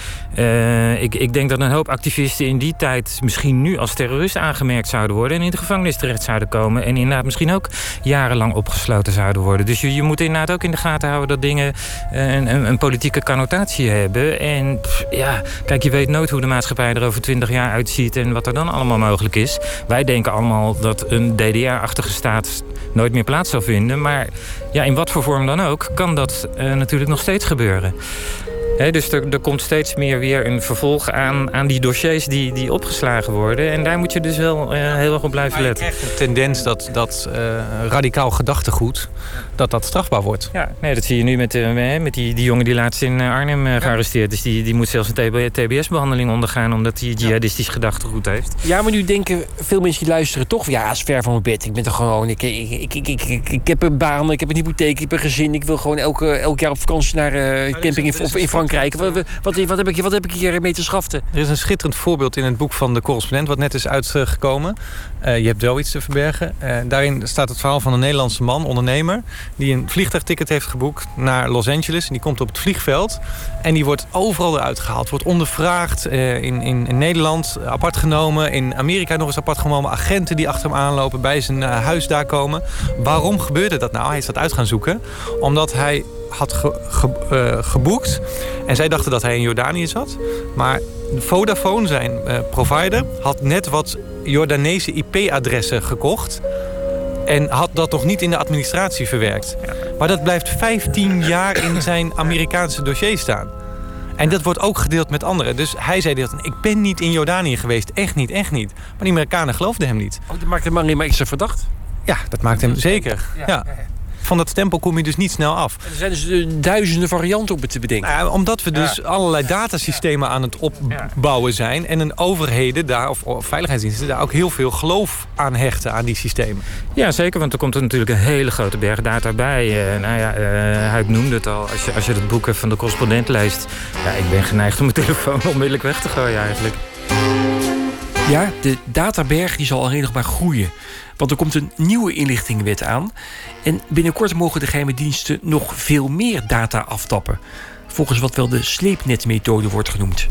S20: Ik, ik denk dat een hoop activisten in die tijd... misschien nu als terrorist aangemerkt zouden worden... en in de gevangenis terecht zouden komen... en inderdaad misschien ook jarenlang opgesloten zouden worden. Dus je, je moet inderdaad ook in de gaten houden... dat dingen eh, een, een, een politieke connotatie hebben. En ja, kijk, je weet nooit hoe de maatschappij er over twintig jaar uitziet... en wat er dan allemaal mogelijk is. Wij denken allemaal dat een DDR-achtige staat nooit meer plaats zal vinden. Maar ja, in wat voor vorm dan ook, kan dat eh, natuurlijk nog steeds gebeuren. Dus er, er komt steeds meer weer een vervolg aan, aan die dossiers die, die opgeslagen worden. En daar moet je dus wel eh, heel erg op blijven letten.
S6: De tendens dat, dat eh, radicaal gedachtegoed... dat dat strafbaar wordt.
S20: Ja, nee, dat zie je nu met, eh, met die, die jongen die laatst in eh, Arnhem eh, gearresteerd is. Die, die moet zelfs een TBS-behandeling ondergaan... omdat hij jihadistisch gedachtegoed heeft.
S5: Ja, maar nu denken veel mensen die luisteren toch... ja, het is ver van mijn bed. Ik ben toch gewoon... Ik, ik, ik, ik, ik, ik, ik heb een baan, ik heb een hypotheek, ik heb een gezin. Ik wil gewoon elke, elk jaar op vakantie naar eh, camping in, of in Frankrijk. Wat, wat, wat, heb ik, wat heb ik hier mee te schaften?
S6: Er is een schitterend voorbeeld in het boek van de correspondent... wat net is uitgekomen. Eh, je hebt wel iets te verbergen. Daarin staat het verhaal van een Nederlandse man, ondernemer... die een vliegtuigticket heeft geboekt naar Los Angeles. En die komt op het vliegveld. En die wordt overal eruit gehaald. Wordt ondervraagd eh, in, in, Nederland, apart genomen. In Amerika nog eens apart genomen. Agenten die achter hem aanlopen, bij zijn eh, huis daar komen. Waarom gebeurde dat nou? Hij is dat uit gaan zoeken. Omdat hij had eh, geboekt. En zij dachten dat hij in Jordanië zat. Maar Vodafone, zijn provider, had net wat Jordaanese IP-adressen gekocht. En had dat nog niet in de administratie verwerkt. Maar dat blijft 15 jaar in zijn Amerikaanse dossier staan. En dat wordt ook gedeeld met anderen. Dus hij zei dat ik ben niet in Jordanië geweest. Echt niet, echt niet. Maar die Amerikanen geloofden hem niet.
S5: Oh, dat maakt hem alleen maar extra verdacht.
S6: Ja, dat maakt hem zeker. Ja. Van dat stempel kom je dus niet snel af.
S5: Er zijn dus eh, duizenden varianten op het te bedenken.
S6: Nou ja, omdat we dus allerlei datasystemen aan het opbouwen zijn... en een overheden daar, of, of veiligheidsdiensten... daar ook heel veel geloof aan hechten, aan die systemen.
S20: Ja, zeker, want er komt er natuurlijk een hele grote berg data bij. Eh, nou ja, eh, hij noemde het al. Als je, als je het boek van de correspondent leest... Ja, ik ben geneigd om mijn telefoon onmiddellijk weg te gooien eigenlijk.
S5: Ja, de databerg die zal alleen nog maar groeien. Want er komt een nieuwe inlichtingenwet aan. En binnenkort mogen de geheime diensten nog veel meer data aftappen. Volgens wat wel de sleepnetmethode wordt genoemd.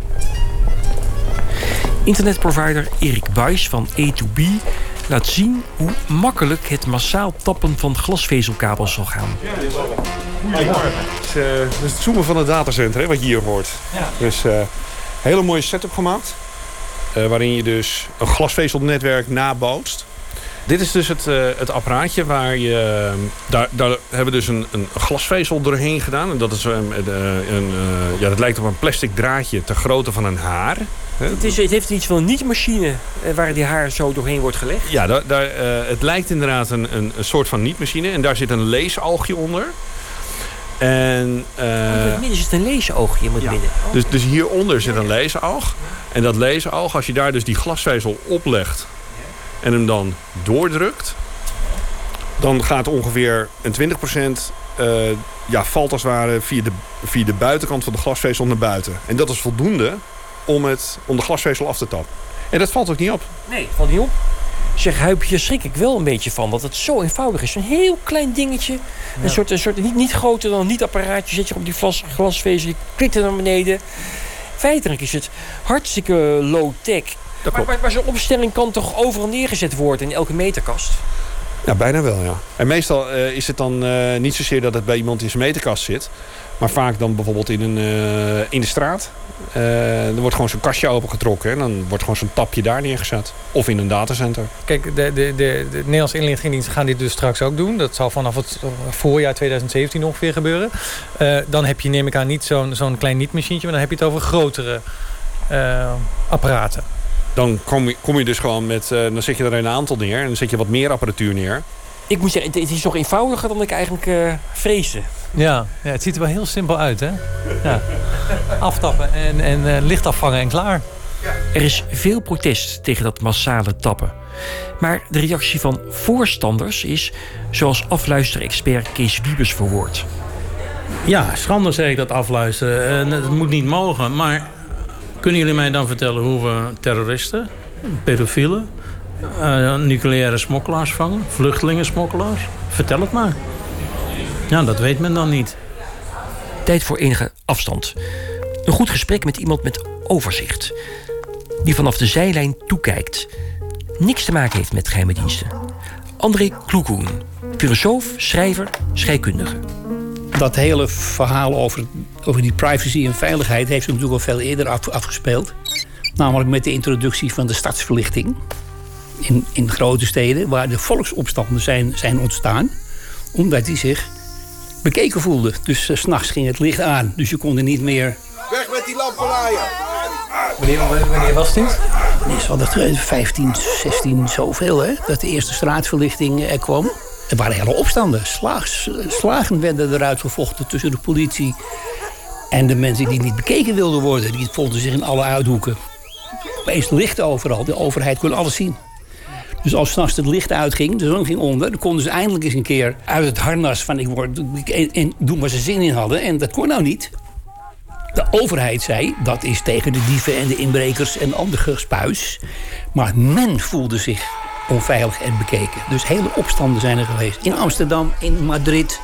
S5: Internetprovider Erik Buijs van A2B laat zien hoe makkelijk het massaal tappen van glasvezelkabels zal gaan.
S21: Goedemorgen. Het is, eh, het is het zoomen van het datacenter, hè, wat je hier hoort. Dus eh hele mooie setup gemaakt. eh, waarin je dus een glasvezelnetwerk nabootst. Dit is dus het, eh, het apparaatje waar je... Daar, daar hebben we dus een, een glasvezel doorheen gedaan. En dat, is een, een, een, eh, ja, dat lijkt op een plastic draadje ter grootte van een haar.
S5: Het, is, het heeft iets van een niet-machine eh, waar die haar zo doorheen wordt gelegd.
S21: Ja, daar, daar, eh, het lijkt inderdaad een, een, een soort van niet-machine. En daar zit een leesalgje onder. En, eh,
S5: in het midden zit een leesoogje in het midden. Oh.
S21: dus, dus hieronder zit een leesalg. En dat leesalg, als je daar dus die glasvezel oplegt... en hem dan doordrukt... dan gaat ongeveer een 20% eh ja, valt als het ware via de, via de buitenkant van de glasvezel naar buiten. En dat is voldoende om, het, om de glasvezel af te tappen. En dat valt ook niet op.
S5: Nee, valt niet op. Zeg, Huip, hier schrik ik wel een beetje van. Dat het zo eenvoudig is. Een heel klein dingetje. Een soort, een soort niet, niet groter dan een niet-apparaatje. Zet je op die glas, glasvezel. Je klikt er naar beneden. Feitelijk is het hartstikke low-tech. Maar, maar, maar zo'n opstelling kan toch overal neergezet worden in elke meterkast?
S21: Ja, bijna wel, ja. En meestal eh, is het dan eh, niet zozeer dat het bij iemand in zijn meterkast zit. Maar vaak dan bijvoorbeeld in, een, eh, in de straat. Eh, er wordt gewoon zo'n kastje opengetrokken. En dan wordt gewoon zo'n tapje daar neergezet. Of in een datacenter.
S6: Kijk, de, de, de, de Nederlandse inlichtingendiensten gaan dit dus straks ook doen. Dat zal vanaf het voorjaar 2017 ongeveer gebeuren. Eh, dan heb je, neem ik aan, niet zo'n zo'n klein niet-machientje... maar dan heb je het over grotere apparaten.
S21: Dan kom je, kom je dus gewoon met... eh, dan zet je er een aantal neer. En dan zet je wat meer apparatuur neer.
S5: Ik moet zeggen, het, is toch eenvoudiger dan ik eigenlijk eh vreesde.
S6: Ja, ja, het ziet er wel heel simpel uit, hè? Ja. Aftappen en, en eh, licht afvangen en klaar.
S5: Er is veel protest tegen dat massale tappen. Maar de reactie van voorstanders is, zoals afluisterexpert Kees Wiebes verwoordt.
S18: Ja, schande zeg ik dat afluisteren. En het moet niet mogen. Maar kunnen jullie mij dan vertellen hoe we terroristen, pedofielen, eh, nucleaire smokkelaars vangen? Vluchtelingensmokkelaars? Vertel het maar. Ja, dat weet men dan niet.
S5: Tijd voor enige afstand. Een goed gesprek met iemand met overzicht. Die vanaf de zijlijn toekijkt. Niks te maken heeft met geheime diensten. André Kloekoen, filosoof, schrijver, scheikundige.
S22: Dat hele verhaal over, over die privacy en veiligheid heeft zich natuurlijk al veel eerder af, afgespeeld. Namelijk met de introductie van de stadsverlichting. In, in grote steden waar de volksopstanden zijn, zijn ontstaan. Omdat die zich bekeken voelden. Dus s s'nachts ging het licht aan. Dus je kon er niet meer
S9: Weg met die lampenlaaien.
S6: Wanneer, wanneer was dit?
S22: Nee, ze hadden 15, 16, zoveel, hè? Dat de eerste straatverlichting er kwam. Er waren hele opstanden. Slagen werden eruit gevochten tussen de politie en de mensen die niet bekeken wilden worden. Die vonden zich in alle uithoeken. Opeens licht overal. De overheid kon alles zien. Dus als s'nachts het licht uitging, de zon ging onder... dan konden ze eindelijk eens een keer uit het harnas van ik word... en, en doen waar ze zin in hadden. En dat kon nou niet. De overheid zei, dat is tegen de dieven en de inbrekers en ander gespuis. Maar men voelde zich onveilig en bekeken. Dus hele opstanden zijn er geweest. In Amsterdam, in Madrid,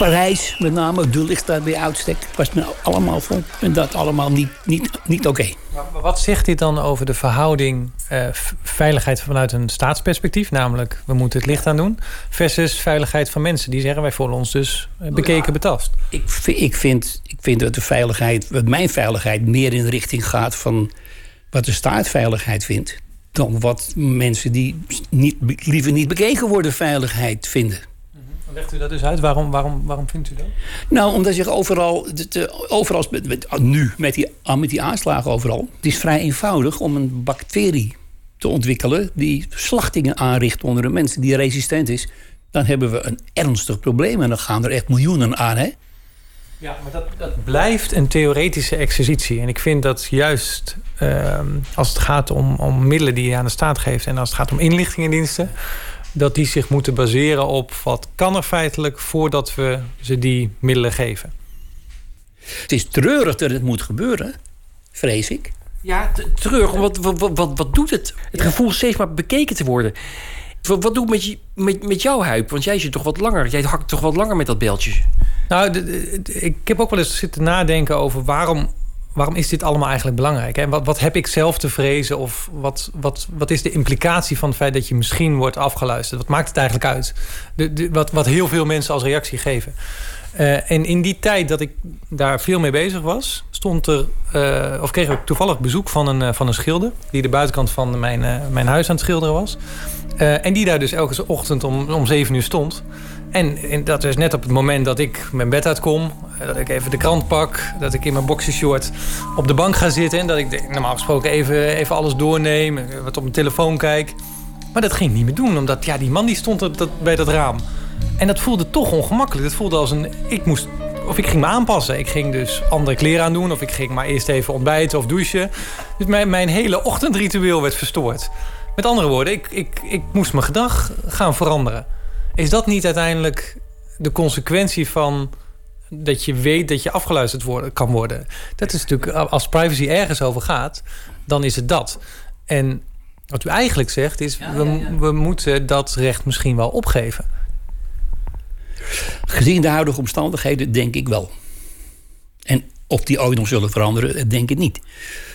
S22: Parijs met name. De ligt daar bij uitstek. Was men allemaal vond men dat allemaal niet, niet, niet oké.
S6: Maar wat zegt dit dan over de verhouding eh, veiligheid vanuit een staatsperspectief? Namelijk, we moeten het licht aan doen. Versus veiligheid van mensen. Die zeggen, wij voelen ons dus eh, bekeken, betast.
S22: Ik, ik, vind, ik vind dat de veiligheid, wat mijn veiligheid, meer in de richting gaat van wat de staat veiligheid vindt. Dan wat mensen die niet, liever niet bekeken worden veiligheid vinden.
S6: Legt u dat dus uit? Waarom, waarom, waarom vindt u dat?
S22: Nou, omdat zich overal, overal met, met- nu met die, met die aanslagen overal, het is vrij eenvoudig om een bacterie te ontwikkelen die slachtingen aanricht onder de mensen die resistent is. Dan hebben we een ernstig probleem en dan gaan er echt miljoenen aan, hè?
S6: Ja, maar dat, dat blijft een theoretische exercitie. En ik vind dat juist ehm, als het gaat om, om middelen die je aan de staat geeft... en als het gaat om inlichtingendiensten... dat die zich moeten baseren op wat kan er feitelijk... voordat we ze die middelen geven.
S22: Het is treurig dat het moet gebeuren, vrees ik.
S5: Ja, t- terug. Wat, wat, wat, wat, doet het? Het gevoel steeds maar bekeken te worden. Wat, wat doet het met, je, met, met jouw huip? Want jij zit toch wat langer. Jij hakt toch wat langer met dat beeldje.
S6: Nou, ik heb ook wel eens zitten nadenken over waarom, waarom is dit allemaal eigenlijk belangrijk? En wat, wat heb ik zelf te vrezen? Of wat, wat, wat is de implicatie van het feit dat je misschien wordt afgeluisterd? Wat maakt het eigenlijk uit? De, wat, wat heel veel mensen als reactie geven. Eh, en in die tijd dat ik daar veel mee bezig was, stond er, eh, of kreeg ik toevallig bezoek van een, eh, van een schilder. die de buitenkant van mijn, mijn huis aan het schilderen was. En die daar dus elke ochtend om, om 7 uur stond. En, dat is net op het moment dat ik mijn bed uitkom, eh, dat ik even de krant pak, dat ik in mijn boxershort op de bank ga zitten en dat ik normaal gesproken even, even alles doorneem, eh, wat op mijn telefoon kijk. Maar dat ging ik niet meer doen, omdat ja, die man die stond dat, bij dat raam. En dat voelde toch ongemakkelijk. Dat voelde als een. Ik moest. Of ik ging me aanpassen. Ik ging dus andere kleren aandoen. Of ik ging maar eerst even ontbijten of douchen. Dus mijn, mijn hele ochtendritueel werd verstoord. Met andere woorden, ik, ik, ik moest mijn gedrag gaan veranderen. Is dat niet uiteindelijk de consequentie van dat je weet dat je afgeluisterd worden, kan worden? Dat is natuurlijk, als privacy ergens over gaat, dan is het dat. En wat u eigenlijk zegt is, we, we moeten dat recht misschien wel opgeven.
S22: Gezien de huidige omstandigheden denk ik wel. En Of die ooit nog zullen veranderen, denk ik niet.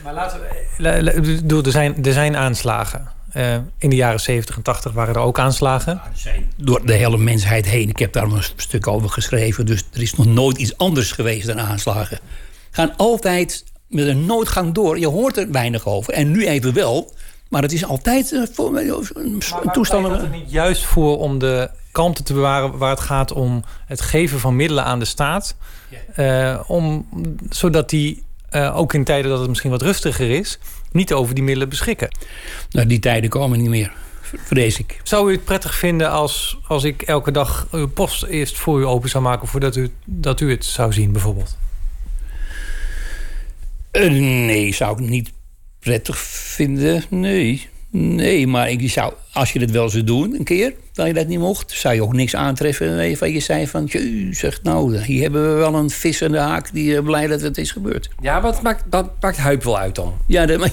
S6: Maar laten we. Er zijn, er zijn aanslagen. Eh, in de jaren 70 en 80 waren er ook aanslagen.
S22: Door de hele mensheid heen. Ik heb daar een stuk over geschreven. Dus er is nog nooit iets anders geweest dan aanslagen. Gaan altijd met een noodgang door. Je hoort er weinig over. En nu even wel. Maar het is altijd eh, voor een toestand.
S6: het niet juist voor om de kalmte te bewaren waar het gaat om het geven van middelen aan de staat. Eh, om, zodat die eh, ook in tijden dat het misschien wat rustiger is, niet over die middelen beschikken.
S22: Nou, die tijden komen niet meer, vrees ik.
S6: Zou u het prettig vinden als, als ik elke dag uw post eerst voor u open zou maken voordat u, dat u het zou zien, bijvoorbeeld?
S22: Eh, nee, zou ik niet prettig vinden. Nee. Nee, maar ik zou, als je dat wel zou doen, een keer, dat je dat niet mocht, zou je ook niks aantreffen waarvan je zei van, "Tjeu, zegt nou, hier hebben we wel een vis aan de haak die eh, blij dat het is gebeurd.
S5: Ja, dat maakt, dat maakt Huip wel uit dan.
S22: Ja, dat,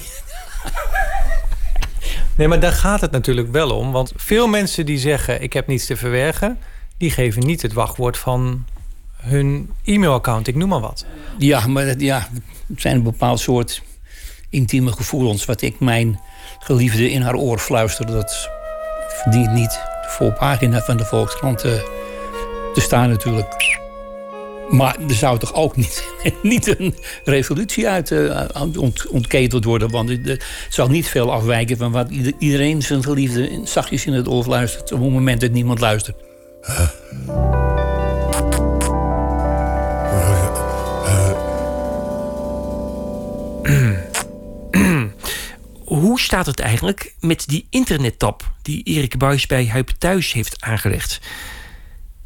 S6: Nee, maar daar gaat het natuurlijk wel om. Want veel mensen die zeggen: Ik heb niets te verbergen, die geven niet het wachtwoord van hun e-mailaccount. Ik noem maar wat.
S22: Ja, maar dat, ja, het zijn een bepaald soort intieme gevoelens. Wat ik mijn geliefde in haar oor fluister. Dat verdient niet de voorpagina van de Volkskrant eh, te staan natuurlijk. Maar er zou toch ook niet, niet een revolutie uit eh, ont, ontketeld worden. Want het het zal niet veel afwijken van wat ieder- iedereen zijn geliefde zachtjes in het oor fluistert. op het moment dat niemand luistert.
S5: Hoe staat het eigenlijk met die internettap die Erik Buijs bij Huip Thuis heeft aangelegd?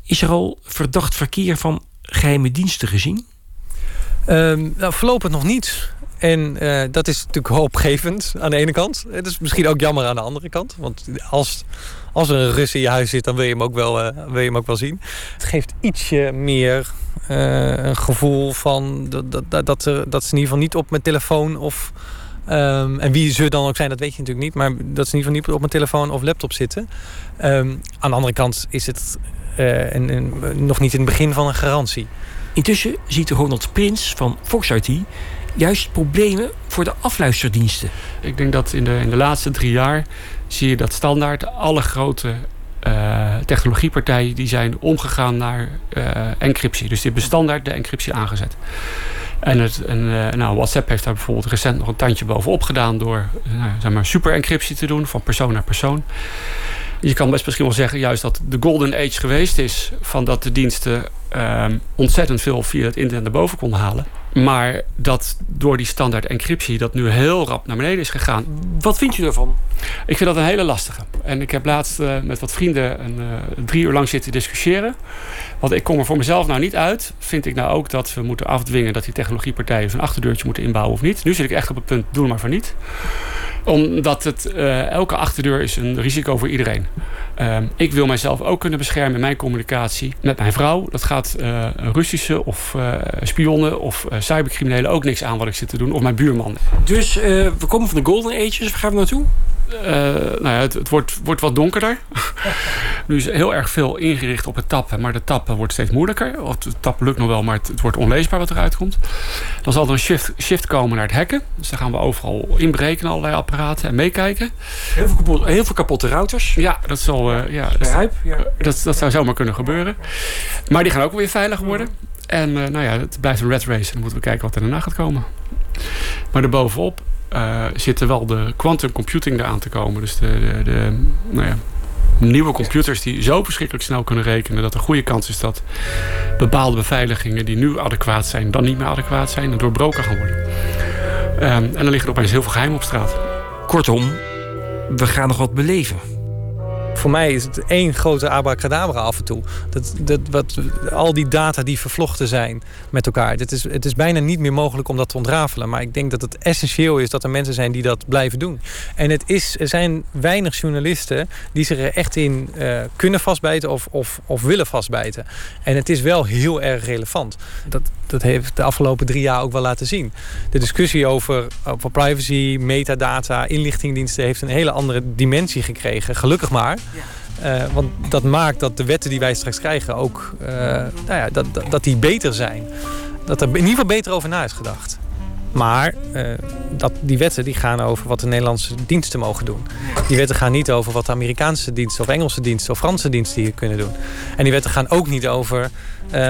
S5: Is er al verdacht verkeer van geheime diensten gezien?
S6: Ehm, nou, voorlopig nog niet. En eh, dat is natuurlijk hoopgevend aan de ene kant. Het is misschien ook jammer aan de andere kant. Want als, als er een Rus in je huis zit, dan wil je hem ook wel, eh, wil je hem ook wel zien. Het geeft ietsje meer eh, een gevoel van dat, dat, dat, dat ze in ieder geval niet op mijn telefoon of... ehm, en wie ze dan ook zijn, dat weet je natuurlijk niet. Maar dat ze in ieder geval niet op mijn telefoon of laptop zitten. Ehm, aan de andere kant is het eh, een, een- nog niet in het begin van een garantie.
S5: Intussen ziet Ronald Prins van Fox IT juist problemen voor de afluisterdiensten.
S7: Ik denk dat in de, in de laatste drie jaar zie je dat standaard alle grote eh, technologiepartijen die zijn omgegaan naar eh, encryptie. Dus die hebben standaard de encryptie aangezet. En, het, en eh, nou, WhatsApp heeft daar bijvoorbeeld recent nog een tandje bovenop gedaan door nou, zeg maar super encryptie te doen van persoon naar persoon. Je kan best misschien wel zeggen juist dat de golden age geweest is van dat de diensten ehm, ontzettend veel via het internet naar boven konden halen. Maar dat door die standaard encryptie dat nu heel rap naar beneden is gegaan.
S5: Wat vindt u daarvan?
S7: Ik vind dat een hele lastige. En ik heb laatst eh, met wat vrienden een, eh, drie uur lang zitten discussiëren. Want ik kom er voor mezelf nou niet uit. Vind ik nou ook dat we moeten afdwingen dat die technologiepartijen zo'n achterdeurtje moeten inbouwen of niet. Nu zit ik echt op het punt, doe maar voor niet omdat het, eh, elke achterdeur is een risico voor iedereen. Ehm, ik wil mijzelf ook kunnen beschermen in mijn communicatie met mijn vrouw. Dat gaat Russische of spionnen of cybercriminelen ook niks aan wat ik zit te doen. Of mijn buurman.
S5: Dus eh, we komen van de Golden Ages. Waar gaan we naartoe?
S7: Eh, nou ja, het, het wordt, wordt wat donkerder. nu is heel erg veel ingericht op het tappen. Maar de tappen wordt steeds moeilijker. Of het tappen lukt nog wel, maar het, het wordt onleesbaar wat eruit komt. Dan zal er een shift, shift komen naar het hacken. Dus dan gaan we overal inbreken in allerlei apparaten en meekijken.
S5: Heel veel, kapot, heel veel kapotte routers.
S7: Ja, dat, zal, eh, ja,
S5: ja.
S7: dat, dat zou zomaar kunnen gebeuren. Maar die gaan ook weer veilig worden. En eh, nou ja, het blijft een red race. En dan moeten we kijken wat er daarna gaat komen. Maar daarbovenop eh zit er wel de quantum computing eraan te komen. Dus de, de, de nou ja, nieuwe computers die zo verschrikkelijk snel kunnen rekenen... dat er goede kans is dat bepaalde beveiligingen... die nu adequaat zijn, dan niet meer adequaat zijn... en doorbroken gaan worden. Ehm, en dan liggen er opeens heel veel geheim op straat.
S5: Kortom, we gaan nog wat beleven.
S6: Voor mij is het één grote abracadabra af en toe. Dat, dat, wat, al die data die vervlochten zijn met elkaar. Het is, het is bijna niet meer mogelijk om dat te ontrafelen. Maar ik denk dat het essentieel is dat er mensen zijn die dat blijven doen. En het is, er zijn weinig journalisten die zich er echt in eh, kunnen vastbijten of, of, of willen vastbijten. En het is wel heel erg relevant. Dat, dat heeft de afgelopen drie jaar ook wel laten zien. De discussie over, over privacy, metadata, inlichtingdiensten heeft een hele andere dimensie gekregen. Gelukkig maar. Eh, want dat maakt dat de wetten die wij straks krijgen ook eh, nou ja, dat, dat, die beter zijn. dat er in ieder geval beter over na is gedacht. Maar uh, dat, die wetten die gaan over wat de Nederlandse diensten mogen doen. Die wetten gaan niet over wat de Amerikaanse diensten of Engelse diensten of Franse diensten hier kunnen doen. En die wetten gaan ook niet over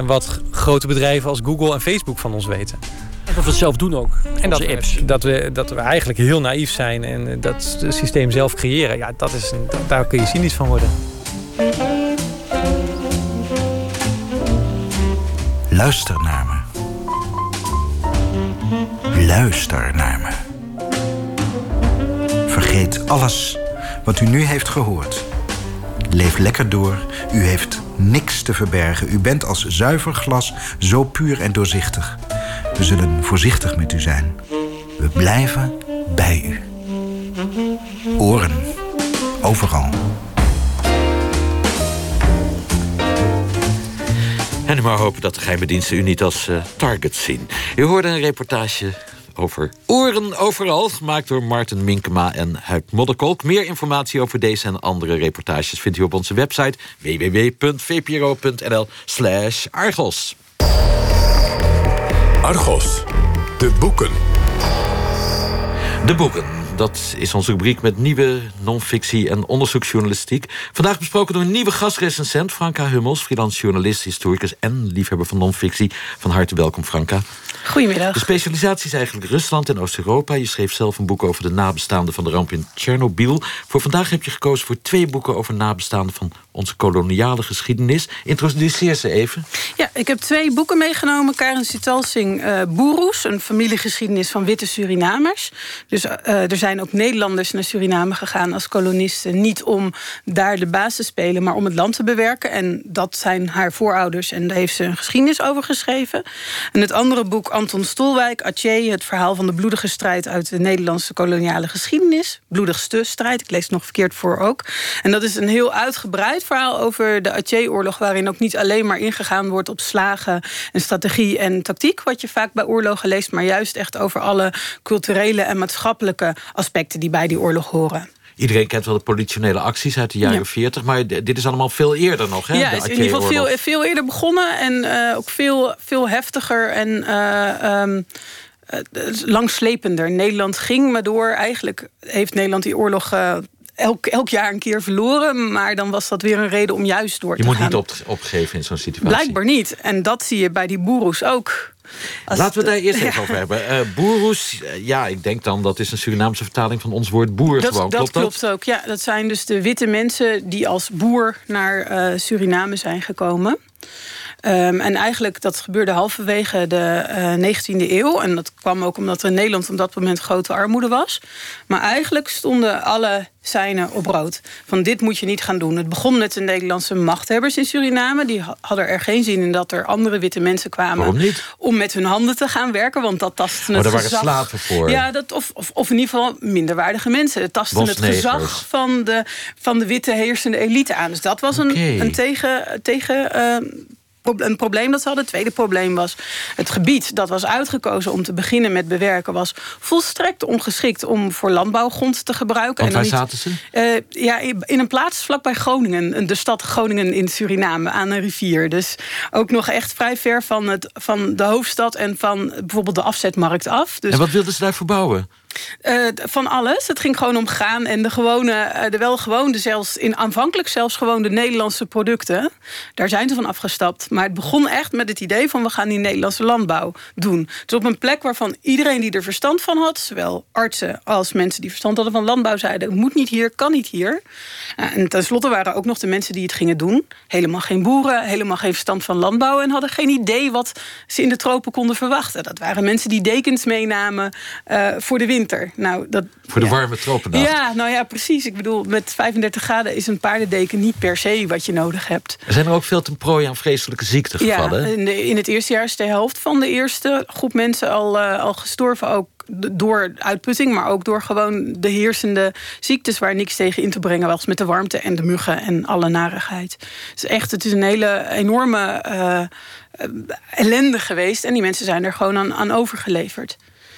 S6: wat grote bedrijven als Google en Facebook van ons weten.
S5: En dat we het zelf doen ook.
S6: En dat, apps. Dat, we, dat we eigenlijk heel naïef zijn en dat systeem zelf creëren. Ja, dat is een, daar kun je cynisch van worden.
S4: Luister naar me. Luister naar me. Vergeet alles wat u nu heeft gehoord. Leef lekker door. U heeft niks te verbergen. U bent als zuiver glas zo puur en doorzichtig. We zullen voorzichtig met u zijn. We blijven bij u. Oren. Overal.
S2: En maar hopen dat de geheime diensten u niet als uh, target zien. U hoorde een reportage over oren overal, gemaakt door Martin Minkema en Huip Modderkolk. Meer informatie over deze en andere reportages vindt u op onze website www.vpro.nl slash Argos.
S23: Argos, de boeken.
S2: De boeken. Dat is onze rubriek met nieuwe non-fictie en onderzoeksjournalistiek. Vandaag besproken door een nieuwe gastrecensent, Franka Hummels, freelance journalist, historicus en liefhebber van non-fictie. Van harte welkom, Franka.
S24: Goedemiddag.
S2: De specialisatie is eigenlijk Rusland en Oost-Europa. Je schreef zelf een boek over de nabestaanden van de ramp in Tsjernobyl. Voor vandaag heb je gekozen voor twee boeken over nabestaanden van onze koloniale geschiedenis. Introduceer ze even.
S24: Ja, ik heb twee boeken meegenomen. Karen Sitalsing, uh, Boeroes, een familiegeschiedenis van witte Surinamers. Dus uh, er zijn ook Nederlanders naar Suriname gegaan als kolonisten. Niet om daar de baas te spelen, maar om het land te bewerken. En dat zijn haar voorouders en daar heeft ze een geschiedenis over geschreven. En het andere boek, Anton Stolwijk, Atje, het verhaal van de bloedige strijd uit de Nederlandse koloniale geschiedenis. Bloedigste strijd, ik lees het nog verkeerd voor ook. En dat is een heel uitgebreid verhaal over de Atje-oorlog, waarin ook niet alleen maar ingegaan wordt op slagen en strategie en tactiek, wat je vaak bij oorlogen leest, maar juist echt over alle culturele en maatschappelijke aspecten die bij die oorlog horen.
S2: Iedereen kent wel de politionele acties uit de jaren ja. 40, maar dit is allemaal veel eerder nog. Hè,
S24: ja, het is in ieder geval veel, veel eerder begonnen en uh, ook veel, veel heftiger en uh, um, uh, langslepender. Nederland ging maar door. Eigenlijk heeft Nederland die oorlog elk, elk jaar een keer verloren. Maar dan was dat weer een reden om juist door te
S2: gaan.
S24: Je
S2: moet niet op, opgeven in zo'n situatie.
S24: Blijkbaar niet. En dat zie je bij die boeroes ook.
S2: Als Laten we het daar eerst even over hebben. Uh, boeroes, ja, ik denk dan dat is een Surinaamse vertaling van ons woord boer
S24: dat,
S2: gewoon.
S24: Dat
S2: klopt,
S24: klopt ook, ja. Dat zijn dus de witte mensen die als boer naar uh, Suriname zijn gekomen. Um, en eigenlijk dat gebeurde halverwege de uh, 19e eeuw. En dat kwam ook omdat er in Nederland op dat moment grote armoede was. Maar eigenlijk stonden alle seinen op rood. Van dit moet je niet gaan doen. Het begon met de Nederlandse machthebbers in Suriname. Die hadden er geen zin in dat er andere witte mensen kwamen... om met hun handen te gaan werken, want dat tastte het
S2: oh, daar
S24: gezag...
S2: waren slaven voor.
S24: Ja, dat, of, of, of, in ieder geval minderwaardige mensen. Het tastte het gezag van de, van de witte heersende elite aan. Dus dat was een, een tegen... tegen uh, een probleem dat ze hadden. Het tweede probleem was het gebied dat was uitgekozen om te beginnen met bewerken... was volstrekt ongeschikt om voor landbouwgrond te gebruiken.
S2: Want waar zaten ze?
S24: Uh, ja, in een plaats vlakbij Groningen. De stad Groningen in Suriname, aan een rivier. Dus ook nog echt vrij ver van, het, van de hoofdstad... en van bijvoorbeeld de afzetmarkt af. Dus
S2: en wat wilden ze daar verbouwen?
S24: Uh, van alles. Het ging gewoon om graan en de gewone, uh, de gewone, zelfs in aanvankelijk zelfs gewoon de Nederlandse producten. Daar zijn ze van afgestapt. Maar het begon echt met het idee van we gaan die Nederlandse landbouw doen. Dus op een plek waarvan iedereen die er verstand van had, zowel artsen als mensen die verstand hadden van landbouw, zeiden: moet niet hier, kan niet hier. Uh, en tenslotte waren ook nog de mensen die het gingen doen. Helemaal geen boeren, helemaal geen verstand van landbouw en hadden geen idee wat ze in de tropen konden verwachten. Dat waren mensen die dekens meenamen voor de winter. Nou, dat,
S2: Voor de
S24: ja.
S2: warme tropendag.
S24: Ja, nou ja, precies. Ik bedoel, met 35 graden is een paardendeken niet per se wat je nodig hebt.
S2: Er zijn er ook veel ten prooi aan vreselijke ziektegevallen.
S24: Ja, in, de, in het eerste jaar is de helft van de eerste groep mensen al, uh, al gestorven. Ook door uitputting, maar ook door gewoon de heersende ziektes... waar niks tegen in te brengen was met de warmte en de muggen en alle narigheid. Dus echt, het is een hele enorme uh, ellende geweest. En die mensen zijn er gewoon aan, aan overgeleverd.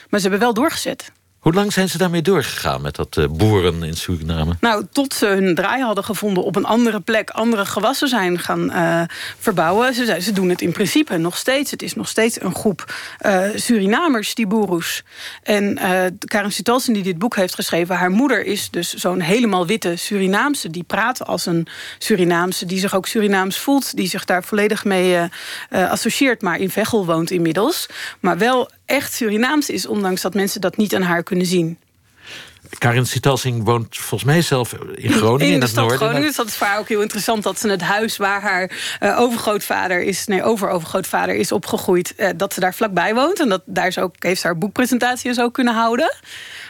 S24: Maar ze hebben wel doorgezet.
S2: Hoe lang zijn ze daarmee doorgegaan met dat eh, boeren in Suriname?
S24: Nou, tot ze hun draai hadden gevonden op een andere plek, andere gewassen zijn gaan eh, verbouwen. Ze, ze doen het in principe nog steeds. Het is nog steeds een groep eh, Surinamers, die boeroes. En Karen Sitalsen, die dit boek heeft geschreven, haar moeder is dus zo'n helemaal witte Surinaamse. Die praat als een Surinaamse, die zich ook Surinaams voelt, die zich daar volledig mee associeert, maar in Veghel woont inmiddels. Maar wel echt Surinaams is, ondanks dat mensen dat niet aan haar kunnen zien.
S2: Karin Sitalsing woont volgens mij zelf in Groningen, in,
S24: de stad
S2: noorden.
S24: Groningen. Dus dat is voor haar ook heel interessant dat ze het huis waar haar eh, overgrootvader is, nee, overovergrootvader is opgegroeid, eh, dat ze daar vlakbij woont. En dat daar ze ook, heeft ze haar boekpresentatie en zo kunnen houden.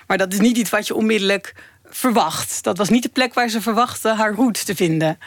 S24: Maar dat is niet iets wat je onmiddellijk verwacht. Dat was niet de plek waar ze verwachtte haar roots te vinden.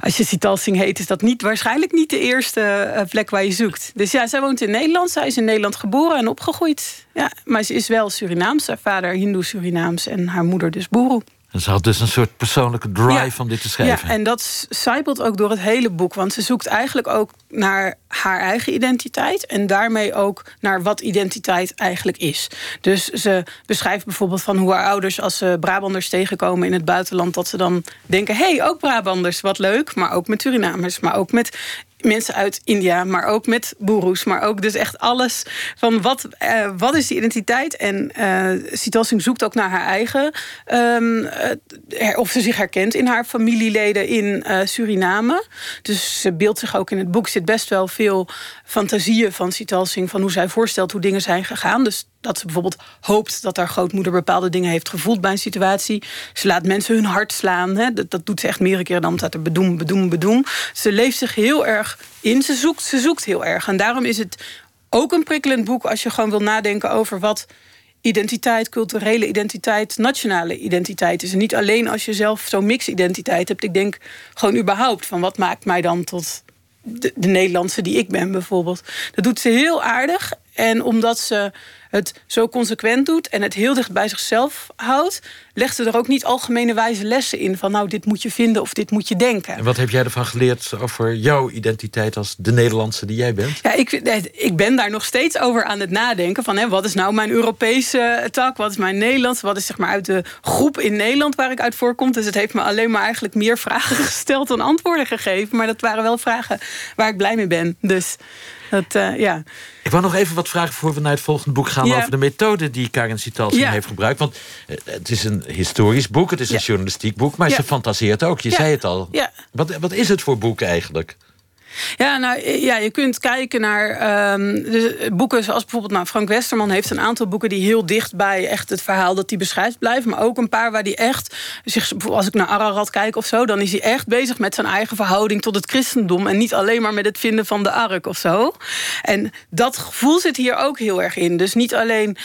S24: Als je Sitalsing heet, is dat niet, waarschijnlijk niet de eerste eh, plek waar je zoekt. Dus ja, zij woont in Nederland. Zij is in Nederland geboren en opgegroeid. Ja, maar ze is wel Surinaams. Haar vader Hindoe-Surinaams en haar moeder dus Boeroe.
S2: En ze had dus een soort persoonlijke drive
S24: Ja.
S2: om dit te schrijven.
S24: Ja, en dat zijpelt ook door het hele boek. Want ze zoekt eigenlijk ook naar haar eigen identiteit. En daarmee ook naar wat identiteit eigenlijk is. Dus ze beschrijft bijvoorbeeld van hoe haar ouders... als ze Brabanders tegenkomen in het buitenland... dat ze dan denken, hé, hey, ook Brabanders, wat leuk. Maar ook met Surinamers, maar ook met mensen uit India, maar ook met boeroes, maar ook dus echt alles van wat, eh, wat is die identiteit? En Sitalsing zoekt ook naar haar eigen, ehm, eh, of ze zich herkent in haar familieleden in Suriname. Dus ze beeldt zich ook in het boek zit best wel veel fantasieën van Sitalsing van hoe zij voorstelt hoe dingen zijn gegaan. Dus dat ze bijvoorbeeld hoopt dat haar grootmoeder bepaalde dingen heeft gevoeld bij een situatie. Ze laat mensen hun hart slaan. Hè. Dat, dat doet ze echt meerdere keren. Dan staat er bedoem, bedoem, bedoem. Ze leeft zich heel erg in. Ze zoekt, ze zoekt heel erg. En daarom is het ook een prikkelend boek als je gewoon wil nadenken over wat identiteit, culturele identiteit, nationale identiteit is. En niet alleen als je zelf zo'n mix-identiteit hebt. Ik denk gewoon überhaupt van wat maakt mij dan tot de, de Nederlandse die ik ben bijvoorbeeld. Dat doet ze heel aardig. En omdat ze het zo consequent doet en het heel dicht bij zichzelf houdt, legt ze er ook niet algemene wijze lessen in van nou dit moet je vinden of dit moet je denken.
S2: En wat heb jij ervan geleerd over jouw identiteit als de Nederlandse die jij bent?
S24: Ja, ik, eh, ik ben daar nog steeds over aan het nadenken. Van, hè, wat is nou mijn Europese tak? Wat is mijn Nederlands? Wat is zeg maar uit de groep in Nederland waar ik uit voorkom? Dus het heeft me alleen maar eigenlijk meer vragen gesteld dan antwoorden gegeven. Maar dat waren wel vragen waar ik blij mee ben. Dus dat, eh, ja.
S2: Ik wou nog even wat vragen voor we naar het volgende boek gaan...
S24: Ja.
S2: over de methode die Karin Sitalsing
S24: Ja.
S2: heeft gebruikt. Want eh, het is een historisch boek, het is een journalistiek boek... maar ze fantaseert ook, je zei het al. Wat, wat is het voor boek eigenlijk?
S24: Ja, nou, eh, ja, je kunt kijken naar ehm, boeken zoals bijvoorbeeld... Nou, Frank Westerman heeft een aantal boeken die heel dicht bij echt het verhaal dat hij beschrijft blijven. Maar ook een paar waar hij echt, zich, als ik naar Ararat kijk of zo... dan is hij echt bezig met zijn eigen verhouding tot het christendom... en niet alleen maar met het vinden van de ark of zo. En dat gevoel zit hier ook heel erg in. Dus niet alleen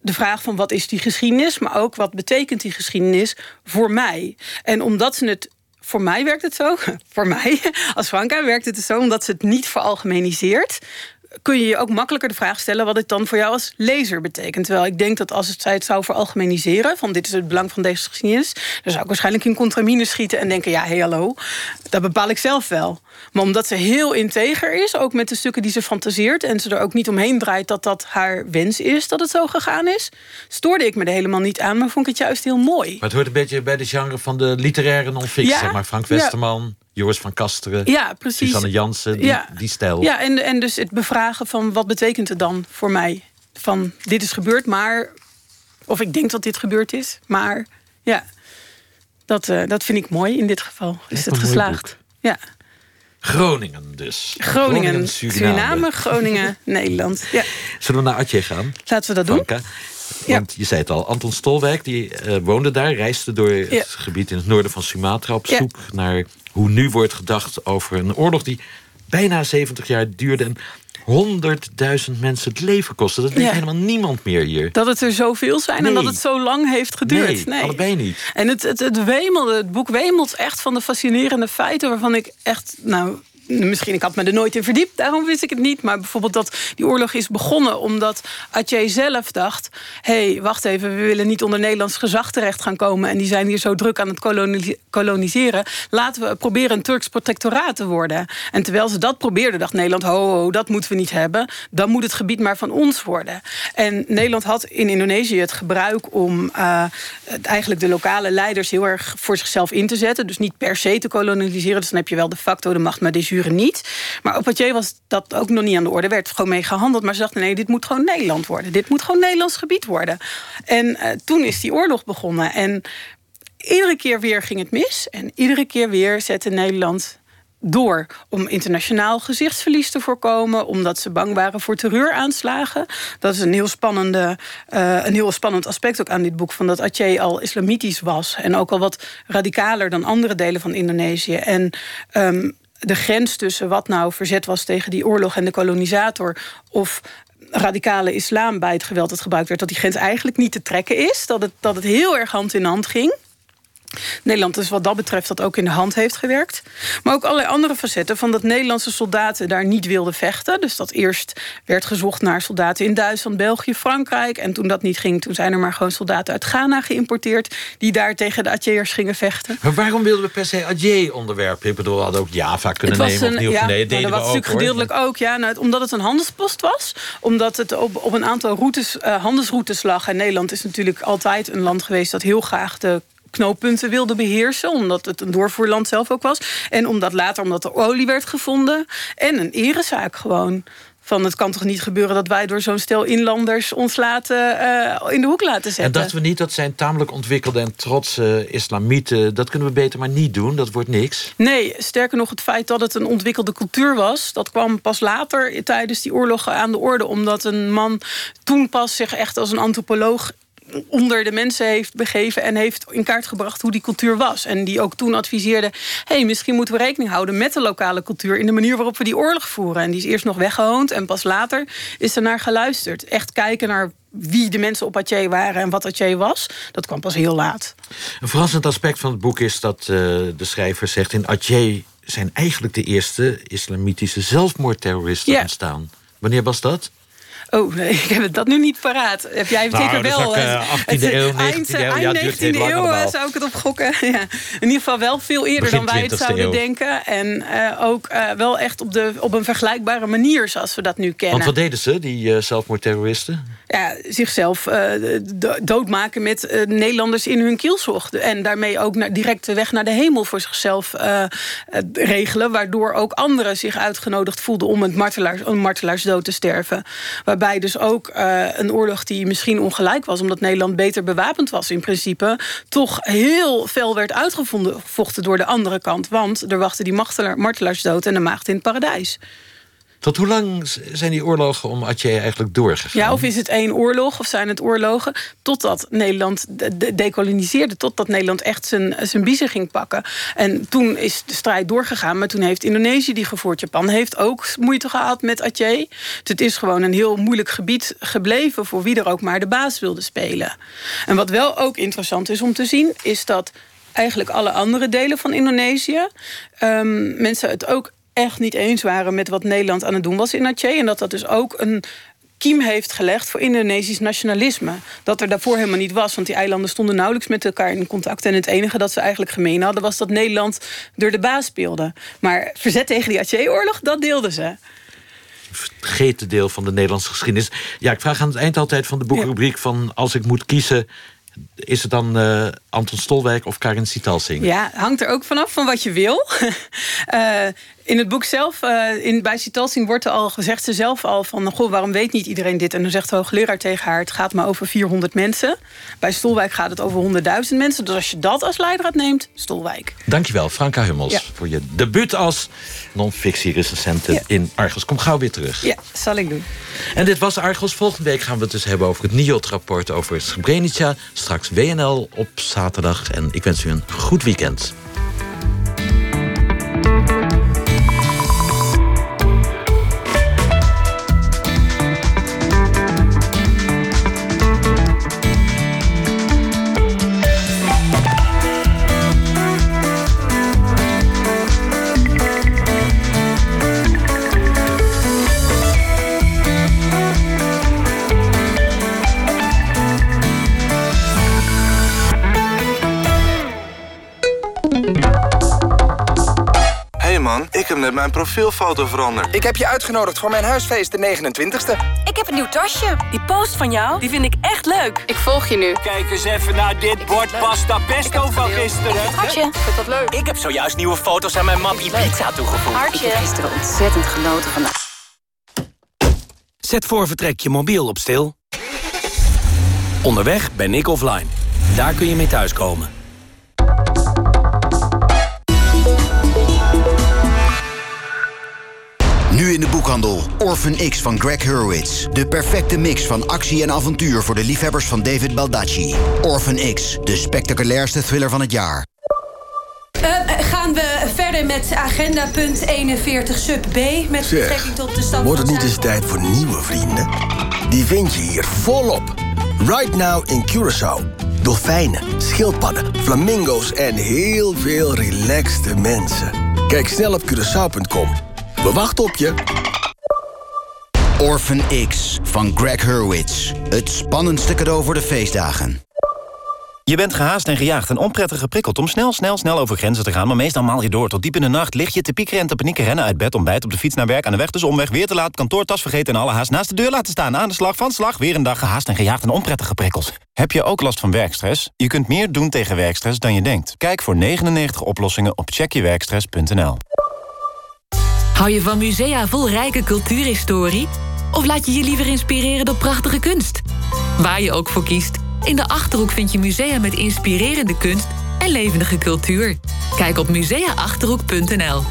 S24: de vraag van wat is die geschiedenis... maar ook wat betekent die geschiedenis voor mij. En omdat ze het voor mij werkt het zo. Voor mij als Franka werkt het zo omdat ze het niet veralgemeniseert. Kun je je ook makkelijker de vraag stellen wat het dan voor jou als lezer betekent. Terwijl ik denk dat als het, zij het zou veralgemeniseren, van dit is het belang van deze geschiedenis, dan zou ik waarschijnlijk in contramine schieten en denken: ja, hey, hallo, dat bepaal ik zelf wel. Maar omdat ze heel integer is, ook met de stukken die ze fantaseert, en ze er ook niet omheen draait dat dat haar wens is dat het zo gegaan is, stoorde ik me er helemaal niet aan, maar vond ik het juist heel mooi.
S2: Maar het hoort een beetje bij de genre van de literaire non-fictie.
S24: Ja.
S2: zeg maar Frank
S24: Ja.
S2: Joris van Kasteren...
S24: Ja, precies.
S2: Suzanne Jansen, die,
S24: Ja.
S2: die stijl.
S24: Ja, en, en dus het bevragen van wat betekent het dan voor mij? Van dit is gebeurd, maar. Of ik denk dat dit gebeurd is, maar ja. Dat, eh, dat vind ik mooi in dit geval. Is het geslaagd? Ja.
S2: Groningen dus.
S24: Groningen,
S2: Suriname.
S24: Suriname, Groningen, Nederland. Ja.
S2: Zullen we naar Atje gaan?
S24: Laten we dat doen.
S2: Want je zei het al, Anton Stolwijk die, eh, woonde daar, reisde door het gebied in het noorden van Sumatra op zoek naar hoe nu wordt gedacht over een oorlog die bijna 70 jaar duurde en 100.000 mensen het leven kostte. Dat
S24: Ja.
S2: helemaal niemand meer hier.
S24: Dat het er zoveel zijn en
S2: Nee.
S24: dat het zo lang heeft geduurd.
S2: Nee, allebei niet.
S24: En het, het, het, wemelde, het boek wemelt echt van de fascinerende feiten... waarvan ik echt nou, misschien, ik had me er nooit in verdiept, daarom wist ik het niet. Maar bijvoorbeeld dat die oorlog is begonnen omdat Atje zelf dacht: hé, hey, wacht even, we willen niet onder Nederlands gezag terecht gaan komen. En die zijn hier zo druk aan het koloniseren. Laten we proberen een Turks protectoraat te worden. En terwijl ze dat probeerden, dacht Nederland: ho, ho, dat moeten we niet hebben. Dan moet het gebied maar van ons worden. En Nederland had in Indonesië het gebruik om uh, eigenlijk de lokale leiders heel erg voor zichzelf in te zetten. Dus niet per se te koloniseren. Dus dan heb je wel de facto de macht, maar de niet. Maar op Patje was dat ook nog niet aan de orde. werd gewoon mee gehandeld. Maar ze dachten: nee, dit moet gewoon Nederland worden. Dit moet gewoon Nederlands gebied worden. En uh, toen is die oorlog begonnen. En iedere keer weer ging het mis. En iedere keer weer zette Nederland door om internationaal gezichtsverlies te voorkomen, omdat ze bang waren voor terreuraanslagen. Dat is een heel, spannende, uh, een heel spannend aspect ook aan dit boek, van dat Aceh al islamitisch was en ook al wat radicaler dan andere delen van Indonesië. En um, de grens tussen wat nou verzet was tegen die oorlog en de kolonisator, of radicale islam bij het geweld dat gebruikt werd, dat die grens eigenlijk niet te trekken is. Dat het, dat het heel erg hand in hand ging. Nederland dus wat dat betreft dat ook in de hand heeft gewerkt. Maar ook allerlei andere facetten van dat Nederlandse soldaten daar niet wilden vechten. Dus dat eerst werd gezocht naar soldaten in Duitsland, België, Frankrijk. En toen dat niet ging, toen zijn er maar gewoon soldaten uit Ghana geïmporteerd... die daar tegen de Atjeërs gingen vechten.
S2: Maar waarom wilden we per se Atje onderwerpen? Ik bedoel, we hadden ook Java kunnen nemen of Nieuw-Guinea. Ja,
S24: nou, dat was natuurlijk gedeeltelijk ook. Ja, nou, omdat het een handelspost was. Omdat het op, op een aantal routes, uh, handelsroutes lag. En Nederland is natuurlijk altijd een land geweest... dat heel graag de knooppunten wilde beheersen. Omdat het een doorvoerland zelf ook was. En omdat later, omdat er olie werd gevonden. En een erezaak gewoon. Van het kan toch niet gebeuren dat wij door zo'n stel inlanders ons laten uh, in de hoek laten zetten.
S2: En dachten we niet dat zijn tamelijk ontwikkelde en trotse islamieten. Dat kunnen we beter maar niet doen. Dat wordt niks.
S24: Nee, sterker nog, het feit dat het een ontwikkelde cultuur was. dat kwam pas later tijdens die oorlogen aan de orde. Omdat een man toen pas zich echt als een antropoloog onder de mensen heeft begeven en heeft in kaart gebracht hoe die cultuur was. En die ook toen adviseerde: hey, misschien moeten we rekening houden met de lokale cultuur in de manier waarop we die oorlog voeren. En die is eerst nog weggehoond en pas later is er naar geluisterd. Echt kijken naar wie de mensen op Atje waren en wat Atje was, dat kwam pas heel laat.
S2: Een verrassend aspect van het boek is dat uh, de schrijver zegt: in Atje zijn eigenlijk de eerste islamitische zelfmoordterroristen ontstaan. Wanneer was dat?
S24: Oh, nee, ik heb dat nu niet paraat. Heb jij
S2: nou,
S24: zeker wel?
S2: Ook, uh, 18e eeuw, 19e
S24: eind,
S2: eeuw.
S24: Ja, eind 19e eeuw zou ik het op gokken. ja. In ieder geval wel veel eerder
S2: Begin
S24: dan wij het zouden
S2: eeuw.
S24: denken. En uh, ook uh, wel echt op, de, op een vergelijkbare manier zoals we dat nu kennen.
S2: Want wat deden ze, die zelfmoordterroristen?
S24: Ja, zichzelf doodmaken met Nederlanders in hun kielzog. En daarmee ook naar, direct de weg naar de hemel voor zichzelf regelen. Waardoor ook anderen zich uitgenodigd voelden om, het martelaars, om martelaarsdood te sterven. Waarbij dus ook uh, een oorlog die misschien ongelijk was... omdat Nederland beter bewapend was in principe... toch heel fel werd uitgevochten door de andere kant. Want er wachtte die martelaarsdood en de maagd in het paradijs.
S2: Tot hoe lang zijn die oorlogen om Atje eigenlijk doorgegaan?
S24: Ja, of is het één oorlog of zijn het oorlogen? Totdat Nederland de dekoloniseerde, totdat Nederland echt zijn, zijn biezen ging pakken. En toen is de strijd doorgegaan, maar toen heeft Indonesië die gevoerd. Japan heeft ook moeite gehad met Atje. Dus het is gewoon een heel moeilijk gebied gebleven voor wie er ook maar de baas wilde spelen. En wat wel ook interessant is om te zien, is dat eigenlijk alle andere delen van Indonesië um, mensen het ook echt niet eens waren met wat Nederland aan het doen was in Aceh. En dat dat dus ook een kiem heeft gelegd voor Indonesisch nationalisme. Dat er daarvoor helemaal niet was, want die eilanden stonden nauwelijks met elkaar in contact. En het enige dat ze eigenlijk gemeen hadden was dat Nederland door de baas speelde. Maar verzet tegen die Aceh-oorlog, dat deelden ze
S2: vergeten deel van de Nederlandse geschiedenis. Ja, ik vraag aan het eind altijd van de boekrubriek van... als ik moet kiezen, is het dan uh, Anton Stolwijk of Karin Sitalsing?
S24: Ja, hangt er ook vanaf van wat je wil. uh, in het boek zelf, uh, in, bij Sitalsing wordt er al gezegd ze zelf al van... Goh, waarom weet niet iedereen dit? En dan zegt de hoogleraar tegen haar... het gaat maar over 400 mensen. Bij Stolwijk gaat het over 100.000 mensen. Dus als je dat als leidraad neemt, Stolwijk.
S2: Dankjewel, Franka Hummels,
S24: Ja.
S2: voor je debuut als non-fictie-recensente
S24: Ja.
S2: in Argos. Kom gauw weer terug.
S24: Ja, zal ik doen.
S2: En dit was Argos. Volgende week gaan we het dus hebben over het NIOT-rapport over Srebrenica. Straks WNL op zaterdag. En ik wens u een goed weekend.
S8: Man, ik heb net mijn profielfoto veranderd.
S25: Ik heb je uitgenodigd voor mijn huisfeest de 29ste.
S26: Ik heb een nieuw tasje. Die post van jou, die vind ik echt leuk. Ik volg je nu.
S27: Kijk eens even naar dit bord pasta pesto van gisteren.
S26: Hartje, vind dat leuk?
S27: Ik heb zojuist nieuwe foto's aan mijn mappie pizza toegevoegd.
S26: Hartje. Ik heb gisteren ontzettend genoten van de...
S28: Zet voor vertrek je mobiel op stil. Onderweg ben ik offline. Daar kun je mee thuiskomen.
S29: Nu in de boekhandel Orphan X van Greg Hurwitz. De perfecte mix van actie en avontuur voor de liefhebbers van David Baldacci. Orphan X, de spectaculairste thriller van het jaar.
S30: Uh, gaan we verder met agenda punt 41 sub B... met
S31: Zeg,
S30: betrekking tot de stand
S31: Wordt het niet eens tijd voor nieuwe vrienden? Die vind je hier volop. Right now in Curaçao. Dolfijnen, schildpadden, flamingo's en heel veel relaxte mensen. Kijk snel op Curaçao.com. We wachten op je.
S29: Orphan X van Greg Hurwitz. Het spannendste cadeau voor de feestdagen.
S32: Je bent gehaast en gejaagd en onprettig geprikkeld om snel, snel, snel over grenzen te gaan... maar meestal maal je door tot diep in de nacht. Lig je te piekeren en te panieken, rennen uit bed, ontbijt op de fiets naar werk... aan de weg dus omweg, weer te laat, kantoortas vergeten en alle haast naast de deur laten staan. Aan de slag, van slag, weer een dag gehaast en gejaagd en onprettige prikkels. Heb je ook last van werkstress? Je kunt meer doen tegen werkstress dan je denkt. Kijk voor 99 oplossingen op checkjewerkstress.nl.
S33: Hou je van musea vol rijke cultuurhistorie? Of laat je je liever inspireren door prachtige kunst? Waar je ook voor kiest, in de Achterhoek vind je musea met inspirerende kunst en levendige cultuur. Kijk op museaachterhoek.nl